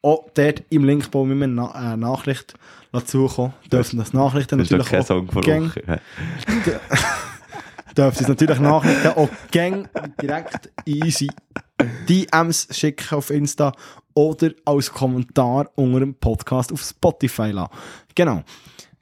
auch dort im Linkbaum immer eine äh, Nachricht dazukommen. Dürfen das Nachrichten Das ist doch natürlich auch Song dürft uns natürlich Nachrichten auch gang direkt in unsere DMs schicken auf Insta oder als Kommentar unter dem Podcast auf Spotify lassen. Genau.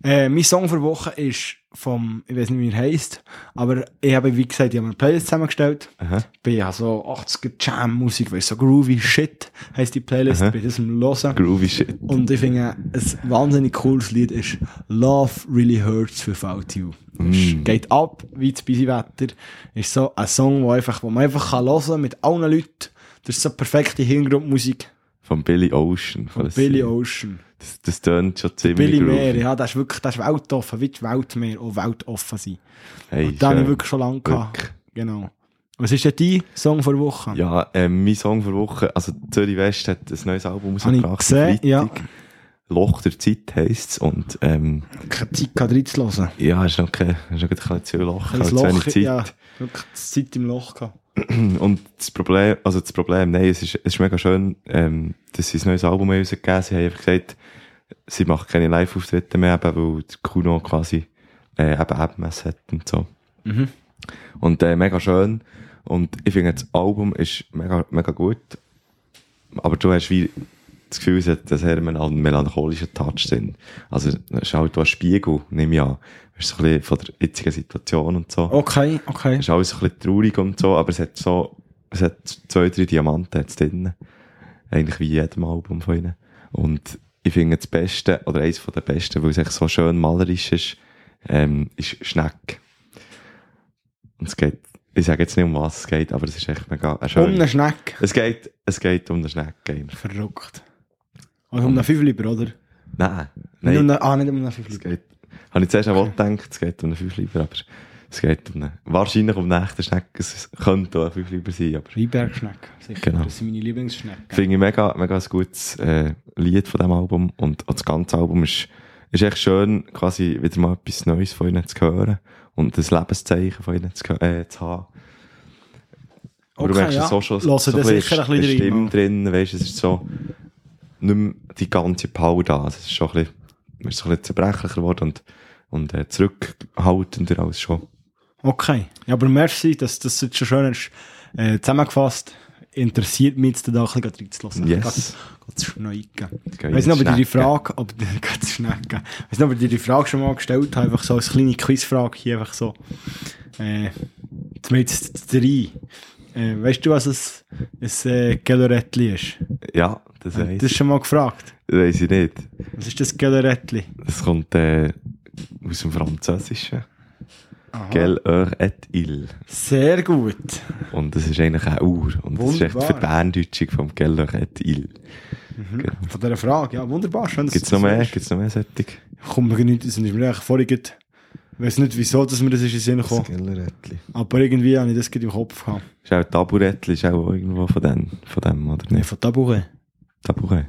Äh, mein Song für Woche ist vom, ich weiß nicht, wie er heisst, aber ich habe, wie gesagt, ich habe eine Playlist zusammengestellt. Aha. Bin ja so 80er Jam-Musik, weißt so groovy Shit heisst die Playlist, Aha. bin das am Hören. Groovy Shit. Und ich finde, ein wahnsinnig cooles Lied ist Love Really Hurts Without You. Mm. Geht ab, wie das Wetter. Ist so ein Song, wo, einfach, wo man einfach kann hören kann mit allen Leuten. Das ist so perfekte Hintergrundmusik Von Billy Ocean. von Billy Ocean. Das, das tönt schon ziemlich Billy. Meer, ja, das ist wirklich, das ist weltoffen, wie Weltmeer auch weltoffen sein. Hey, Und den habe ich schön. wirklich schon lange gehabt. Genau. Was ist denn dein Song vor Woche? Ja, ähm, mein Song für Woche, also Zürich West hat ein neues Album rausgebracht. gesehen, ja. Loch der Zeit heisst es. Und ähm, Keine Zeit gehabt, reinzuhören. ja, ist noch, kein, ist noch ein bisschen zu Loch, Ein also zu wenig Loch, Zeit. ja, wirklich Zeit im Loch gehabt. Und das Problem, also das Problem, nein, es ist, es ist mega schön, ähm, dass sie ein neues Album haben rausgegeben Sie haben einfach gesagt, sie machen keine Live-Auftritte mehr, eben, weil Kuno quasi äh, eben MS hat und so. Mhm. Und äh, mega schön. Und ich finde, das Album ist mega, mega gut. Aber du hast wie das Gefühl, es hat einen melancholischen Touch drin. Also, es ist halt ein Spiegel, nehme ich an. Es ist so ein bisschen von der jetzigen Situation und so. Okay, okay. Es ist alles ein bisschen traurig und so, aber es hat so, es hat zwei, drei Diamanten hat's drin. Eigentlich wie jedem Album von ihnen. Und ich finde das Beste, oder eines von den Besten, weil es echt so schön malerisch ist, ähm, ist Schneck. Und es geht, ich sage jetzt nicht um was es geht, aber es ist echt mega äh, Um schön. einen Schneck. es geht, es geht um eine Schnecke. eigentlich. Verrückt. Also um einen Fünfliber, oder? Nein, Nicht um nein, einen, ah, nicht um einen es Fünfliber. geht, habe ich zuerst auch gedacht, es geht um eine Fünfliber, aber es geht um eine, wahrscheinlich um eine echte Schnecke, es könnte auch eine Fünfliber sein, aber Freibergschneck. Sicher. Genau. Das sind meine Lieblingsschnecken. Finde ich mega, mega ein gutes äh, Lied von diesem Album. Und auch das ganze Album ist, ist echt schön, quasi wieder mal etwas Neues von ihnen zu hören. Und ein Lebenszeichen von ihnen zu, äh, zu haben. Aber du Okay, merkst ja. es auch schon Hören so ein bisschen rein, Stimme drin, weißt, es ist so nicht mehr die ganze Power da. Es ist schon ein bisschen, ist so ein bisschen zerbrechlicher geworden und, und äh, zurückhaltender als schon. Okay. Ja, aber merci, dass das jetzt schon schön ist. Äh, zusammengefasst. Interessiert mich jetzt da ein bisschen reinzulassen. Yes. Schneiden. Ich weiß nicht, ob ich die. Frage, ob ganz schnecken. Ich weiß nicht, ob ich dir die Frage schon mal gestellt habe, einfach so als kleine Quizfrage hier einfach so. Äh, zumindest drei. Äh, weißt du, was es ein äh, Gelorettli ist? Ja, das du weiss das ich. schon mal gefragt? Weiss ich nicht. Was ist das Gelorettli? Das kommt äh, aus dem Französischen. Gell, heure et il. Sehr gut. Und das ist eigentlich eine Uhr. Und das ist echt die Berndeutschung vom Gell, heure et il. Genau. Von dieser Frage, ja, wunderbar. Schön, Gibt's du noch mehr? weißt. Gibt's noch mehr solche? Kommt mir nicht, das ist mir eigentlich vorhin ich weiß nicht, wieso dass mir das ist in den Sinn gekommen. Aber irgendwie habe ich das gerade im Kopf gehabt. Ist auch Taburettli, ist auch irgendwo von dem, von dem oder Nee, nicht? von Tabouret. Tabouret.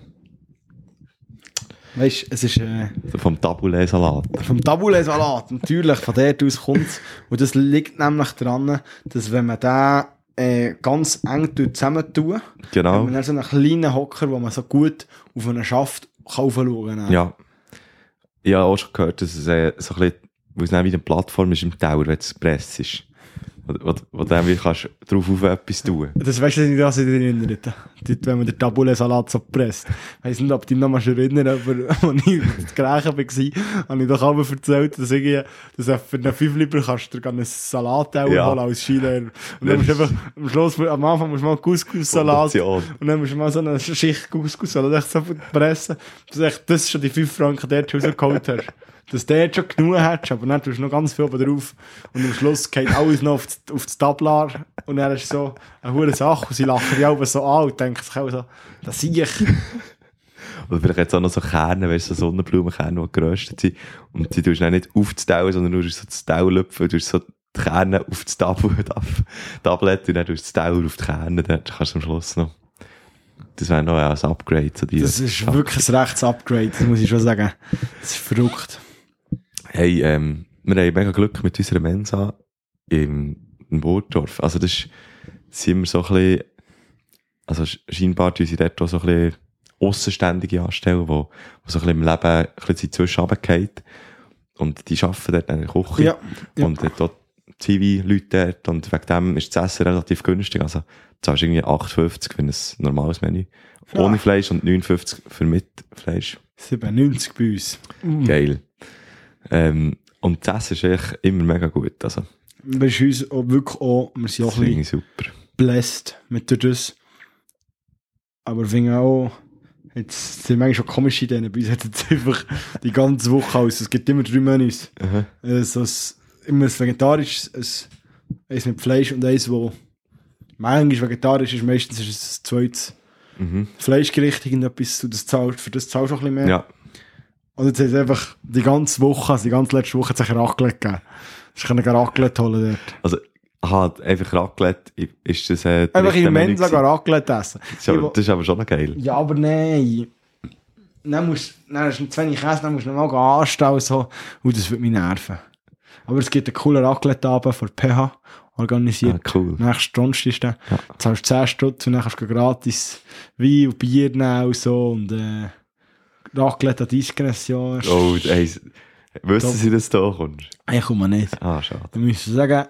Weißt du, es ist äh, Also vom Taboulet-Salat. vom Taboulet-Salat. Natürlich, von dort aus kommt Und das liegt nämlich daran, dass wenn man den äh, ganz eng zusammentun, hat Genau. man dann so einen kleinen Hocker, wo man so gut auf einen Schaft aufschauen kann. Ja. Ich habe auch schon gehört, dass es äh, so ein bisschen, weil es dann wieder eine Plattform ist im Tower, wenn es Press ist. Wo, wo, dann wieder kannst drauf auf etwas tun. Das weißt du nicht, was ich dich erinnert. Dort, wenn man den Tabule-Salat so presst. Ich weiss nicht, ob du dich noch mal erinnern aber als ich das Gleiche war, habe ich doch auch erzählt, dass, ich, dass du für einen 5 Lieber kannst du einen Salat auch Ja. holen als Skilehrer. Und dann musst du einfach, am Schluss, am Anfang musst du mal Couscous-Salat und dann musst du mal so eine Schicht Couscous-Salat so pressen, dass du das schon die 5 Franken dort rausgeholt hast. Dass du dort schon genug hättest, aber dann tust du noch ganz viel oben drauf. Und am Schluss geht alles noch auf das, auf das Tablar. Und dann ist so eine hohe Sache. Und sie lachen die auch so an und denken sich auch so, das sehe ich. Oder vielleicht jetzt auch noch so Kerne, weißt du, so Sonnenblumenkerne, die geröstet sind. Und die tust du dann nicht auf das Tau, sondern nur so das Tau lüpfen, du tust so die Kerne auf das Tablet, und dann tust du das Tau auf die Kerne, dann kannst du am Schluss noch. Das wäre noch ein Upgrade zu dir. Das ist wirklich ein rechtes Upgrade, das muss ich schon sagen. Das ist verrückt. Hey, ähm, wir haben mega Glück mit unserer Mensa im, in Burgdorf. Also das ist, sind wir so ein bisschen, also sch- scheinbar tun sie dort auch so ein bisschen Aussenständige anstellen, wo, wo so ein bisschen im Leben ein bisschen zwischen. Und die arbeiten dort in der Küche. Ja, ja. Und dort Zivi-Leute dort. Und wegen dem ist das Essen relativ günstig. Also, zahlst irgendwie 8,50 für ein normales Menü. Ja. Ohne Fleisch und 59 für mit Fleisch. 97 bei uns. Geil. Ähm, und das ist echt immer mega gut. Also, Wir sind uns auch wirklich auch, wir sind auch das ein bisschen blessed mit das. Aber ich finde auch, jetzt sind manchmal schon komische Ideen. Bei uns hat jetzt einfach die ganze Woche aus. Es gibt immer drei Menüs. Äh, so ein, immer ein vegetarisches, ein, eins mit Fleisch und eins, wo manchmal vegetarisch ist, meistens ist es ein zweites Mhm. Fleischgericht, irgendetwas, du das zahlst, für das zahlst du auch ein bisschen mehr. Ja, Und jetzt hat einfach die ganze Woche, also die ganze letzte Woche, hat ein Raclette gegeben. Ich kann Raclette holen dort. also, aha, einfach Raclette, ist das äh, Einfach Menü Mensa? Raclette essen. Das ist aber- das ist aber schon noch geil. Ja, aber nein. Dann musst dann hast du zu wenig Käse, dann musst du noch mal anstellen und so. Und das würde mich nerven. Aber es gibt einen coolen Raclette-Abend von PH, organisiert. Ah, cool. Nächsten Donnerstag ist der. Ja. Du zahlst 10 Stutz und dann kannst du gratis Wein und Bier nehmen und so. Und äh, Raclette Discretion. Oh, ey, wissen. Sie, dass du da kommst? Ich komme nicht. Ah, schade. Ich muss sagen,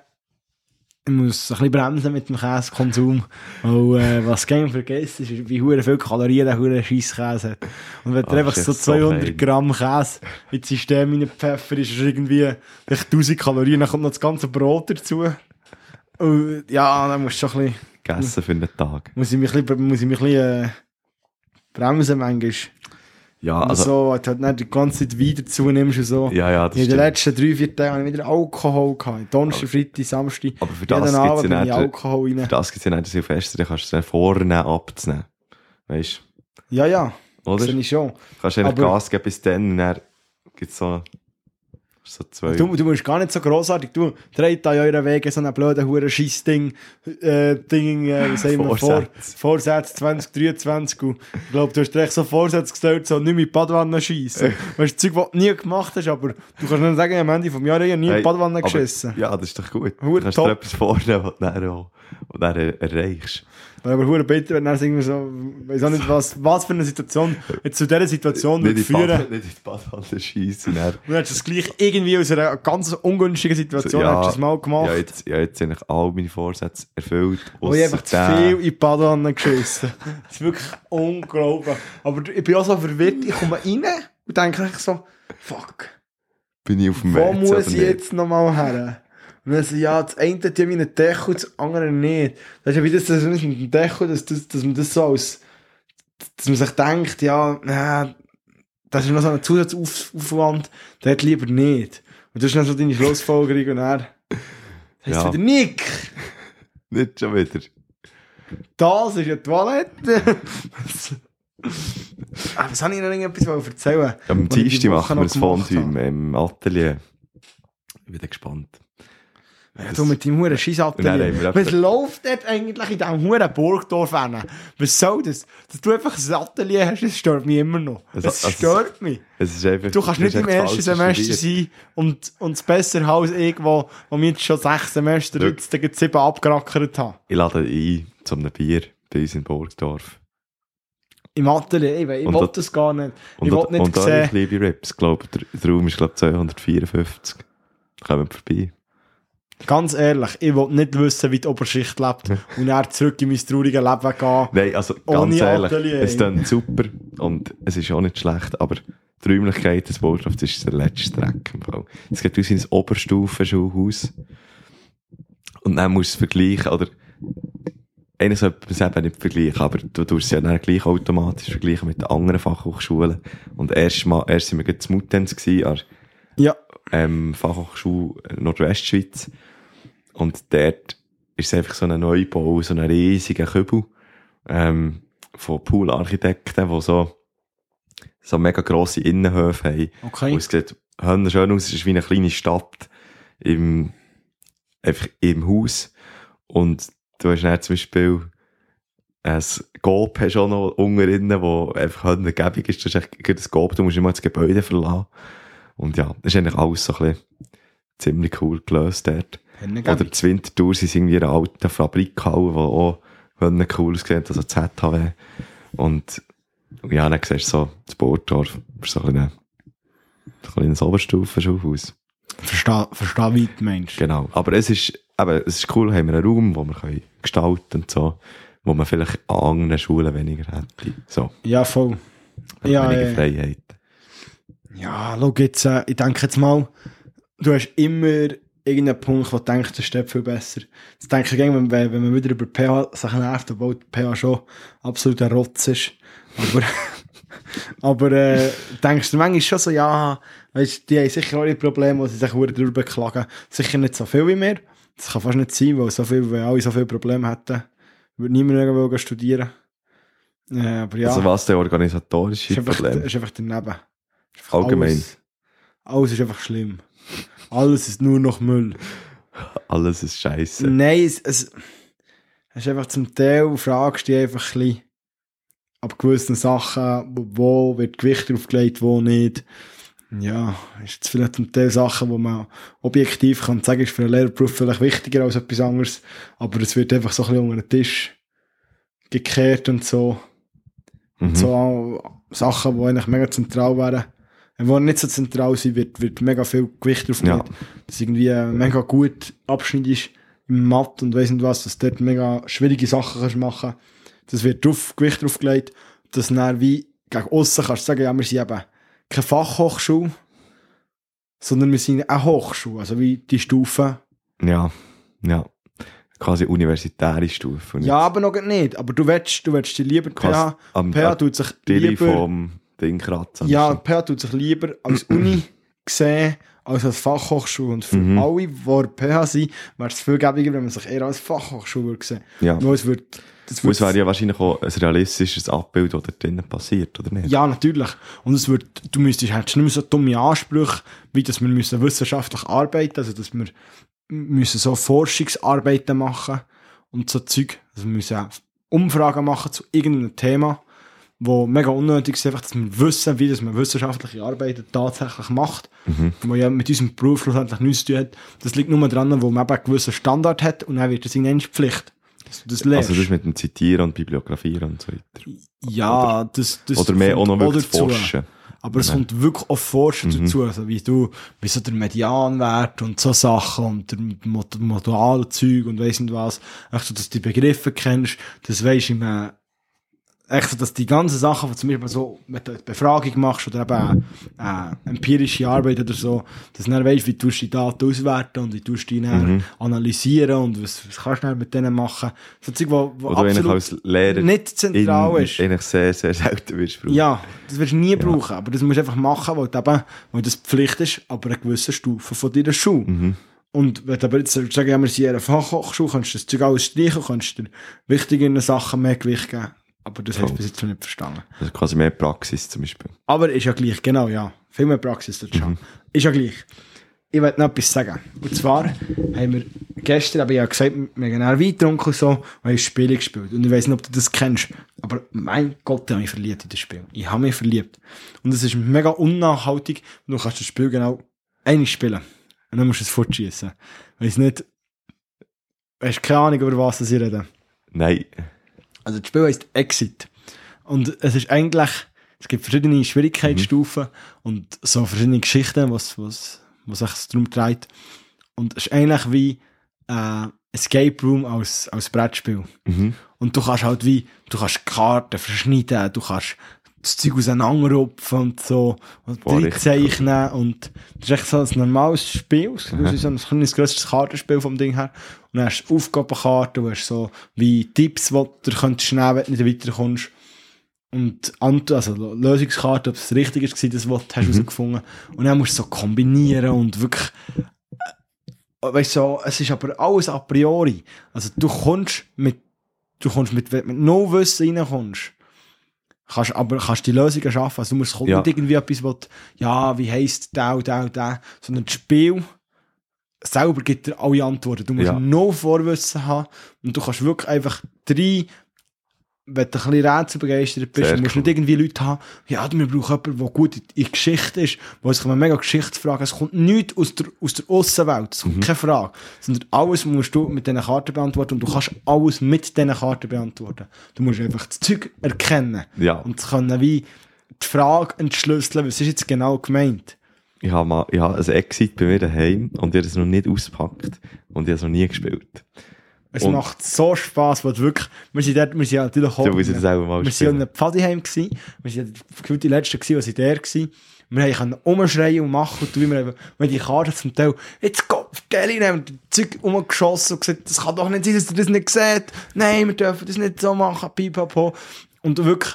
ich muss ein bisschen bremsen mit dem Käsekonsum. Weil, äh, was gerne vergessen ist, wie hure viel Kalorien der hure Scheisskäse hat. Und wenn du Ah, einfach so ist so 200 fein. Gramm Käse ins System reinpfeffern, ist es irgendwie echt 1000 Kalorien, dann kommt noch das ganze Brot dazu. Und, ja, dann musst du schon ein bisschen, Gegessen für einen Tag. muss ich mich ein bisschen, muss ich mich ein bisschen, äh, bremsen manchmal. Ja, Also, also, so, du halt nicht die ganze Zeit Wein dazu nimmst und so. ja, ja, das In den stimmt. letzten drei, vier Tagen habe ich wieder Alkohol gehabt. Donnerstag, Freitag, Samstag. Aber für das gibt's Abend ja nicht- Alkohol rein. Für das gibt es ja nicht Silvester, dann kannst du es vornehmen, abzunehmen. Weißt Ja, ja, du? Oder? das finde ich schon. Du kannst eigentlich Aber- Gas geben bis dann und dann gibt es so, so zwei. Du, du musst gar nicht so grossartig. Du dreht an euren Wege so einen blöden Huren Scheiss-Ding, äh, Ding, äh, wie sagen wir, Vor, Vorsätze. Vorsätze 2023. Und ich glaube, du hast dir echt so Vorsätze gestellt, so nicht mit in Badwanne schiessen. weißt du, Zeug, was du nie gemacht hast, aber du kannst nicht sagen, am Ende vom Jahr habe ich nie in Hey, die Badwanne geschissen. Ja, das ist doch gut. Hure Du kannst top. dir etwas vornehmen, was du dann, auch- was du dann er- erreichst. Aber Huren bitter, wenn er irgendwie so, weiß auch nicht, was, was für eine Situation jetzt zu dieser Situation Nicht führen. Bad- nicht in die Badwanne schiessen. dann- Und dann hast du das gleich irgendwie aus einer ganz ungünstigen Situation Ja, hast du mal gemacht. Ja, jetzt, ja, jetzt sind eigentlich all meine Vorsätze erfüllt. Oh, ich habe einfach zu viel in die Badewanne geschissen. Das ist wirklich unglaublich. Aber ich bin auch so verwirrt. Ich komme rein und denke so, fuck, Bin ich auf dem wo WC muss ich jetzt nochmal her? Und dann so, ja, das eine hat ja meinen Deckel, das andere nicht. Das ist ja wie das, das mit dem Deckel, dass, dass, dass man das so als, dass man sich denkt, ja, na, das ist noch so ein Zusatzaufwand, der hat lieber nicht. Und das ist dann so deine Schlussfolgerung und er heißt Ja. wieder Nick. Nicht schon wieder. Das ist eine Toilette. ah, was habe ich noch irgendetwas erzählen? Am Dienstag machen wir gemacht Fondue im, Atelier. Ich bin gespannt. Ja, du mit deinem huren wir Was läuft dort eigentlich in diesem huren Burgdorf hin? Was soll das? Dass du einfach ein Atelier hast, das stört mich immer noch. Das also- stört mich. Es ist einfach, Du kannst es nicht im ersten Semester sein und, und es besser als irgendwo, wo wir jetzt schon sechs Semester jetzt sieben abgerackert haben. Ich lade ein zu einem Bier bei uns in Burgdorf. Im Atelier, ich, will das- das gar nicht. Und, ich und, nicht und sehen. liebe. Ich glaube, der, der Raum ist glaube 254. Kommen wir vorbei. Ganz ehrlich, ich will nicht wissen, wie die Oberschicht lebt und dann zurück in mein trauriges Leben gehen. Nein, also ganz ehrlich, Atelier, es klingt super und es ist auch nicht schlecht, aber die Räumlichkeit des Burgdorfs ist der letzte Dreck. Es geht aus ins Oberstufenschulhaus und dann musst du es vergleichen, oder einer sollte man es eben nicht vergleichen, aber du tust es ja dann gleich automatisch vergleichen mit den anderen Fachhochschulen. Und erst mal, erst sind wir gerade zu Muttens gewesen, an Ja, ähm, Fachhochschule Nordwestschweiz. Und dort ist es einfach so ein Neubau, so ein riesiger Kübel, ähm, von Poolarchitekten, die so, so mega grosse Innenhöfe haben. okay. Und es sieht schön aus, es ist wie eine kleine Stadt im, einfach im Haus. Und du hast dann zum Beispiel ein Gob hast auch noch unten drin, wo einfach gäbig ist. Das ist echt ein Gob, du musst immer das Gebäude verlassen. Und ja, das ist eigentlich alles so ein bisschen ziemlich cool gelöst dort. Oder zur Wintertour sind irgendwie in einer alten Fabrikhalle, die auch cool aussehen, also ZHW. Und ja, dann siehst du so das Bordorf, so ein kleines, so ein kleines Oberstufenschulhaus. Verstehe, verstehe wie du meinst. Genau. Aber es ist, eben, es ist cool, haben wir einen Raum, wo wir können gestalten und so, wo man vielleicht an anderen Schulen weniger hätte. So, Ja, voll. Ja, weniger äh, Freiheit. Ja, schau jetzt, äh, ich denke jetzt mal, du hast immer irgendeinen Punkt, wo du denkst, das steht viel besser. Das denke ich gerne, wenn, wenn man wieder über PH sich nervt, obwohl PH schon absolut ein Rotz ist. Aber, aber äh, denkst du manchmal schon so, ja, weißt, die haben sicher auch ihre Probleme, wo sie sich darüber beklagen. Sicher nicht so viel wie mir. Das kann fast nicht sein, weil, so viel, weil alle so viele Probleme hätten. Würde niemand irgendwo studieren. Äh, aber ja, Also was der organisatorische ist einfach, Problem? ist einfach daneben. Ist einfach Allgemein. Alles, alles ist einfach schlimm. Alles ist nur noch Müll. Alles ist scheiße. Nein, es, es, es ist einfach zum Teil, fragst du dich einfach ein bisschen ab gewissen Sachen, wo, wird Gewicht drauf gelegt, wo nicht. Ja, ist jetzt vielleicht zum Teil Sachen, wo man objektiv kann sagen, ist für einen Lehrberuf vielleicht wichtiger als etwas anderes, aber es wird einfach so ein bisschen unter den Tisch gekehrt und so. Mhm. So auch Sachen, die eigentlich mega zentral wären. Wenn die nicht so zentral sind, wird, wird mega viel Gewicht drauf Ja. Dass irgendwie ein mega gut Abschnitt ist im Matt und weiss nicht was, dass du dort mega schwierige Sachen kannst machen Das wird drauf, Gewicht drauf gelegt. Dass du dann wie gegen aussen kannst du sagen, ja, wir sind eben keine Fachhochschule, sondern wir sind eine Hochschule. Also wie die Stufen. Ja, ja. Quasi universitäre Stufe. Ja, aber noch nicht. Aber du willst, du willst dich lieber PH. PH tut sich lieber... vom Ding kratzen. Ja, PH tut sich lieber als Uni sehen als als Fachhochschule. Und für Mhm. alle, die PH sind, wäre es viel gäbiger, wenn man sich eher als Fachhochschule würde sehen Ja. Es das Und es wäre ja wahrscheinlich auch ein realistisches Abbild, was da drinnen passiert, oder nicht? ja, natürlich. Und es wird, du müsstest, hättest nicht mehr so dumme Ansprüche, wie dass wir müssen wissenschaftlich arbeiten, also dass wir müssen so Forschungsarbeiten machen und so Zeug. Also wir müssen auch Umfragen machen zu irgendeinem Thema, wo mega unnötig ist, einfach, dass wir wissen, wie das man wissenschaftliche Arbeiten tatsächlich macht, Mhm. wo ja mit unserem Beruf schlussendlich nichts zu tun hat. Das liegt nur daran, wo man eben einen gewissen Standard hat und dann wird das irgendwann Pflicht, dass du das lernst. Also das mit dem Zitieren und Bibliografieren und so weiter. ja, das, das Oder mehr auch noch wirklich forschen. Aber es Ja. kommt wirklich auf Forschen Mhm. dazu, also wie du, wie so der Medianwert und so Sachen und der Mod Modalzeug und weiss nicht was. Echt so, dass du die Begriffe kennst, das weisst im, äh, echt so, dass die ganzen Sachen, die zum Beispiel so mit der Befragung machst oder eben äh, empirische Arbeit oder so, dass du dann weisst, wie tust du die Daten auswerten und wie tust du die Mhm. analysieren und was, was kannst du dann mit denen machen. So Zeug, wo, wo Wo du eigentlich absolut als Lehrer nicht zentral in, ist. eigentlich sehr, sehr selten wirst brauchen. Ja, das wirst du nie brauchen, aber das musst du einfach machen, weil, du eben, weil das Pflicht ist, aber eine gewisse Stufe von deiner Schule. Mhm. Und wenn du aber jetzt sagst, ja, wir sind in einer Fachhochschule, kannst du das Zeug alles streichen, kannst du dir wichtigeren Sachen mehr Gewicht geben. Aber das hast du Voll. bis jetzt noch nicht verstanden. Also quasi mehr Praxis zum Beispiel. Aber ist ja gleich, genau, ja. Viel mehr Praxis dort Mhm. schon. Ist ja gleich. Ich wollte noch etwas sagen. Und zwar haben wir gestern, aber ich habe gesagt, wir haben Wein getrunken und so, und haben Spiele gespielt. Und ich weiß nicht, ob du das kennst. Aber mein Gott, ich habe mich verliebt in das Spiel. Ich habe mich verliebt. Und es ist mega unnachhaltig. Du kannst das Spiel genau einmal spielen. Und dann musst du es fortschießen. Weiß nicht, hast du keine Ahnung, über was ich rede. Nein. Also das Spiel heisst Exit. Und es ist eigentlich, es gibt verschiedene Schwierigkeitsstufen und so verschiedene Geschichten, was, was, was sich darum dreht. Und es ist eigentlich wie äh, Escape Room als, als Brettspiel. Mhm. Und du kannst halt wie, du kannst Karten verschneiden, du kannst das Zeug auseinanderrupfen und so, und Boah, zeichnen und das ist echt so ein normales Spiel, es Aha. ist so ein kleines, grösseres Kartenspiel vom Ding her. Und dann hast du Aufgabenkarten, du hast so wie Tipps, die du könntest schnell, wenn du nicht weiterkommst. Und also Lösungskarten, ob es richtig ist, das, was du hast Mhm. herausgefunden. Und dann musst du so kombinieren und wirklich äh, weißt du, so, es ist aber alles a priori. Also du kommst mit, du kommst mit, mit no Wissen reinkommst, kannst aber kannst die Lösungen schaffen. Also du musst kommt Ja. nicht irgendwie etwas, was, ja, wie heisst der und der und der, sondern das Spiel selber gibt dir alle Antworten. Du musst Ja. no Vorwissen haben und du kannst wirklich einfach drei wenn du ein bisschen rätselbegeistert bist, Sehr du musst cool. nicht irgendwie Leute haben, ja, wir brauchen jemanden, der gut in, in Geschichte ist, wo sich mega Geschichtsfragen, es kommt nichts aus der, aus der Aussenwelt, es kommt Mhm. keine Frage, sondern alles musst du mit diesen Karten beantworten und du kannst alles mit diesen Karten beantworten. Du musst einfach das Zeug erkennen Ja. und können wie die Frage entschlüsseln, was ist jetzt genau gemeint. Ich habe mal, ich habe ein Exit bei mir daheim und ich habe das noch nicht ausgepackt und ich habe es noch nie gespielt. Es Und- macht so Spass, weil wirklich, wir sind dort, wir sind ja natürlich auch, Du musst das auch wir sind ja in einem Pfadiheim gsi, wir sind gefühlt die Letzten gsi, die sind der gsi. Wir haben können umschreien und machen und wir haben, die Karte zum Teil, jetzt geht, Geli, haben die Zeug umgeschossen und gesagt, das kann doch nicht sein, dass ihr das nicht seht. Nein, wir dürfen das nicht so machen, pipapo. Und wirklich,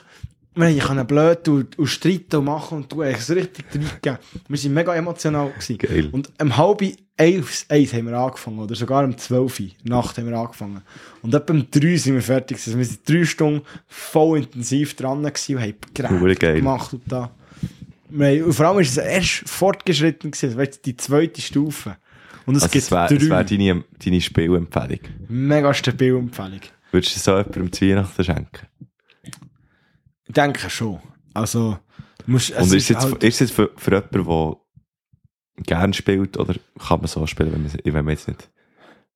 haben können blöd und, und streiten und machen und du hast es richtig reingegeben. Wir sind mega emotional gewesen. Geil. Und um halb elf, eins haben wir angefangen, oder sogar um zwölf Nacht haben wir angefangen. Und etwa um drei sind wir fertig gewesen. Wir sind drei Stunden voll intensiv dran gewesen und haben geredet gemacht und da. Und vor allem ist es erst fortgeschritten gewesen, du, die zweite Stufe. Und es Also gibt es wäre drei wär deine, deine Spielempfehlung. mega stabile Empfehlung. Würdest du so jemandem zu Weihnachten schenken? Ich denke schon. Also, musst, es Und ist es jetzt, halt- jetzt für, für jemanden, der gerne spielt, oder kann man so spielen, wenn man, wenn man jetzt nicht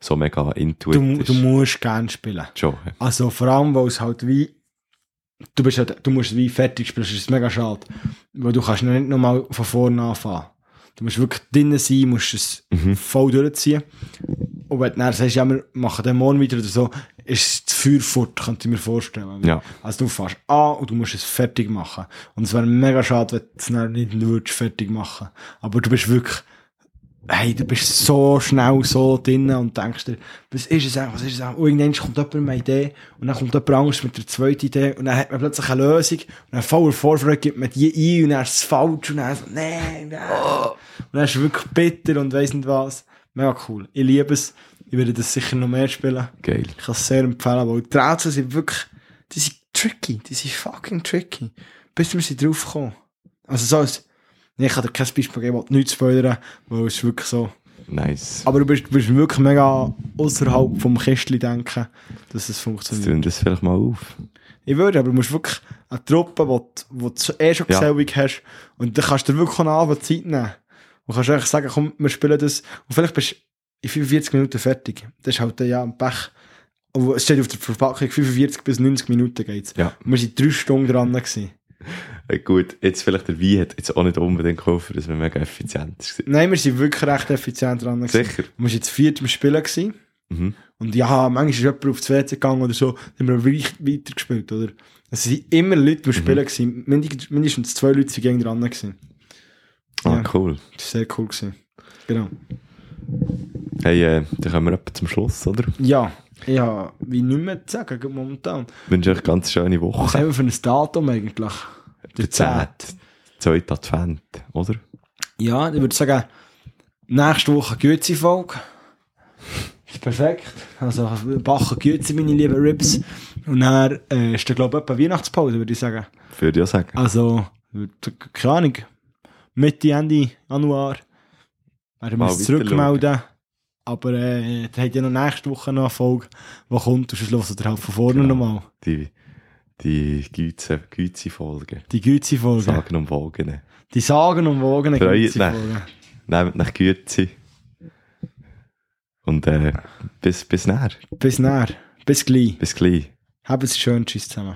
so mega intuit du, ist? du musst gerne spielen. Schon. ja. Also vor allem, weil es halt wie, du bist halt, du musst es wie fertig spielen, das ist mega schade. Weil du kannst nicht nochmal von vorne anfangen. Du musst wirklich drinnen sein, musst es Mhm. voll durchziehen. Und wenn du dann sagst, ja, wir machen den morgen wieder oder so, ist das Feuer fort, könnte ich mir vorstellen. Ja. Also du fährst an und du musst es fertig machen. Und es wäre mega schade, wenn du es dann nicht würdest fertig machen. Aber du bist wirklich, hey, du bist so schnell so drinnen und denkst dir, was ist es eigentlich, was ist es eigentlich? Und irgendwann kommt jemand mit einer Idee und dann kommt jemand anderes mit der zweiten Idee und dann hat man plötzlich eine Lösung und dann voller Vorfreude gibt man die ein und dann ist es falsch und dann so, nein, nein. Und dann ist es wirklich bitter und weiss nicht was. Mega cool. Ich liebe es. Ich werde das sicher noch mehr spielen. Geil. Ich kann es sehr empfehlen, weil die Rätsel sind wirklich, die sind tricky, die sind fucking tricky. Bis wir sie drauf kommen. Also so als, ich kann dir kein Beispiel geben, ich nichts spoilern, weil es ist wirklich so. Nice. Aber du bist, du bist wirklich mega außerhalb vom Kästchen denken, dass es funktioniert. tun das vielleicht mal auf. Ich würde, aber du musst wirklich eine Truppe, wo, du- eh schon Ja. Hast, und dann kannst du dir wirklich auch eine Zeit nehmen. Und kannst einfach sagen, komm, wir spielen das, und vielleicht bist du in 45 Minuten fertig. Das ist halt ja ein Pech. Und es steht auf der Verpackung, 45 bis 90 Minuten geht's. Ja. Und wir sind drei Stunden dran gewesen. Äh, gut, jetzt vielleicht der Wein hat jetzt auch nicht unbedingt geholfen, dass wir mega effizient sind. Nein, wir sind wirklich recht effizient dran gewesen. Sicher. Wir waren jetzt viert im Spielen gewesen. Mhm. Und ja, manchmal ist jemand aufs WC gegangen oder so, dann haben wir weit- weitergespielt, oder? Es sind immer Leute Mhm. im Spielen gewesen. Mindestens, zwei Leute sind gegen dran gewesen. Ah, Ja. cool. Das war sehr cool. Gewesen. Genau. Hey, äh, dann kommen wir etwa zum Schluss, oder? Ja, ja, wie nicht mehr zu sagen, momentan. Ich wünsche euch eine ganz schöne Was Woche. haben wir für ein Datum eigentlich? Der 10. Zweite Advent, oder? Ja, ich würde sagen, nächste Woche Güezi-Folge. Ist perfekt. Also, backen Güezi, meine lieben Ribs. Und dann äh, ist dann, glaube ich, etwa Weihnachtspause, würde ich sagen. Würde ich auch sagen. Also, keine Ahnung, Mitte, Ende Januar werden wir uns zurückmelden. Aber äh, da habt ihr noch nächste Woche noch eine Folge, die kommt. Und sonst hört ihr halt von vorne Genau. nochmal. Die, die Güte, Güte-Folgen. Die Güezi-Folge. Sagen und Wogen. Die sagen und wogen Freut Güezi-Folge. Nehmt nach Güte. Und äh, bis, bis näher. Bis näher. Bis gleich. Bis gleich. Habt es schön. Tschüss zusammen.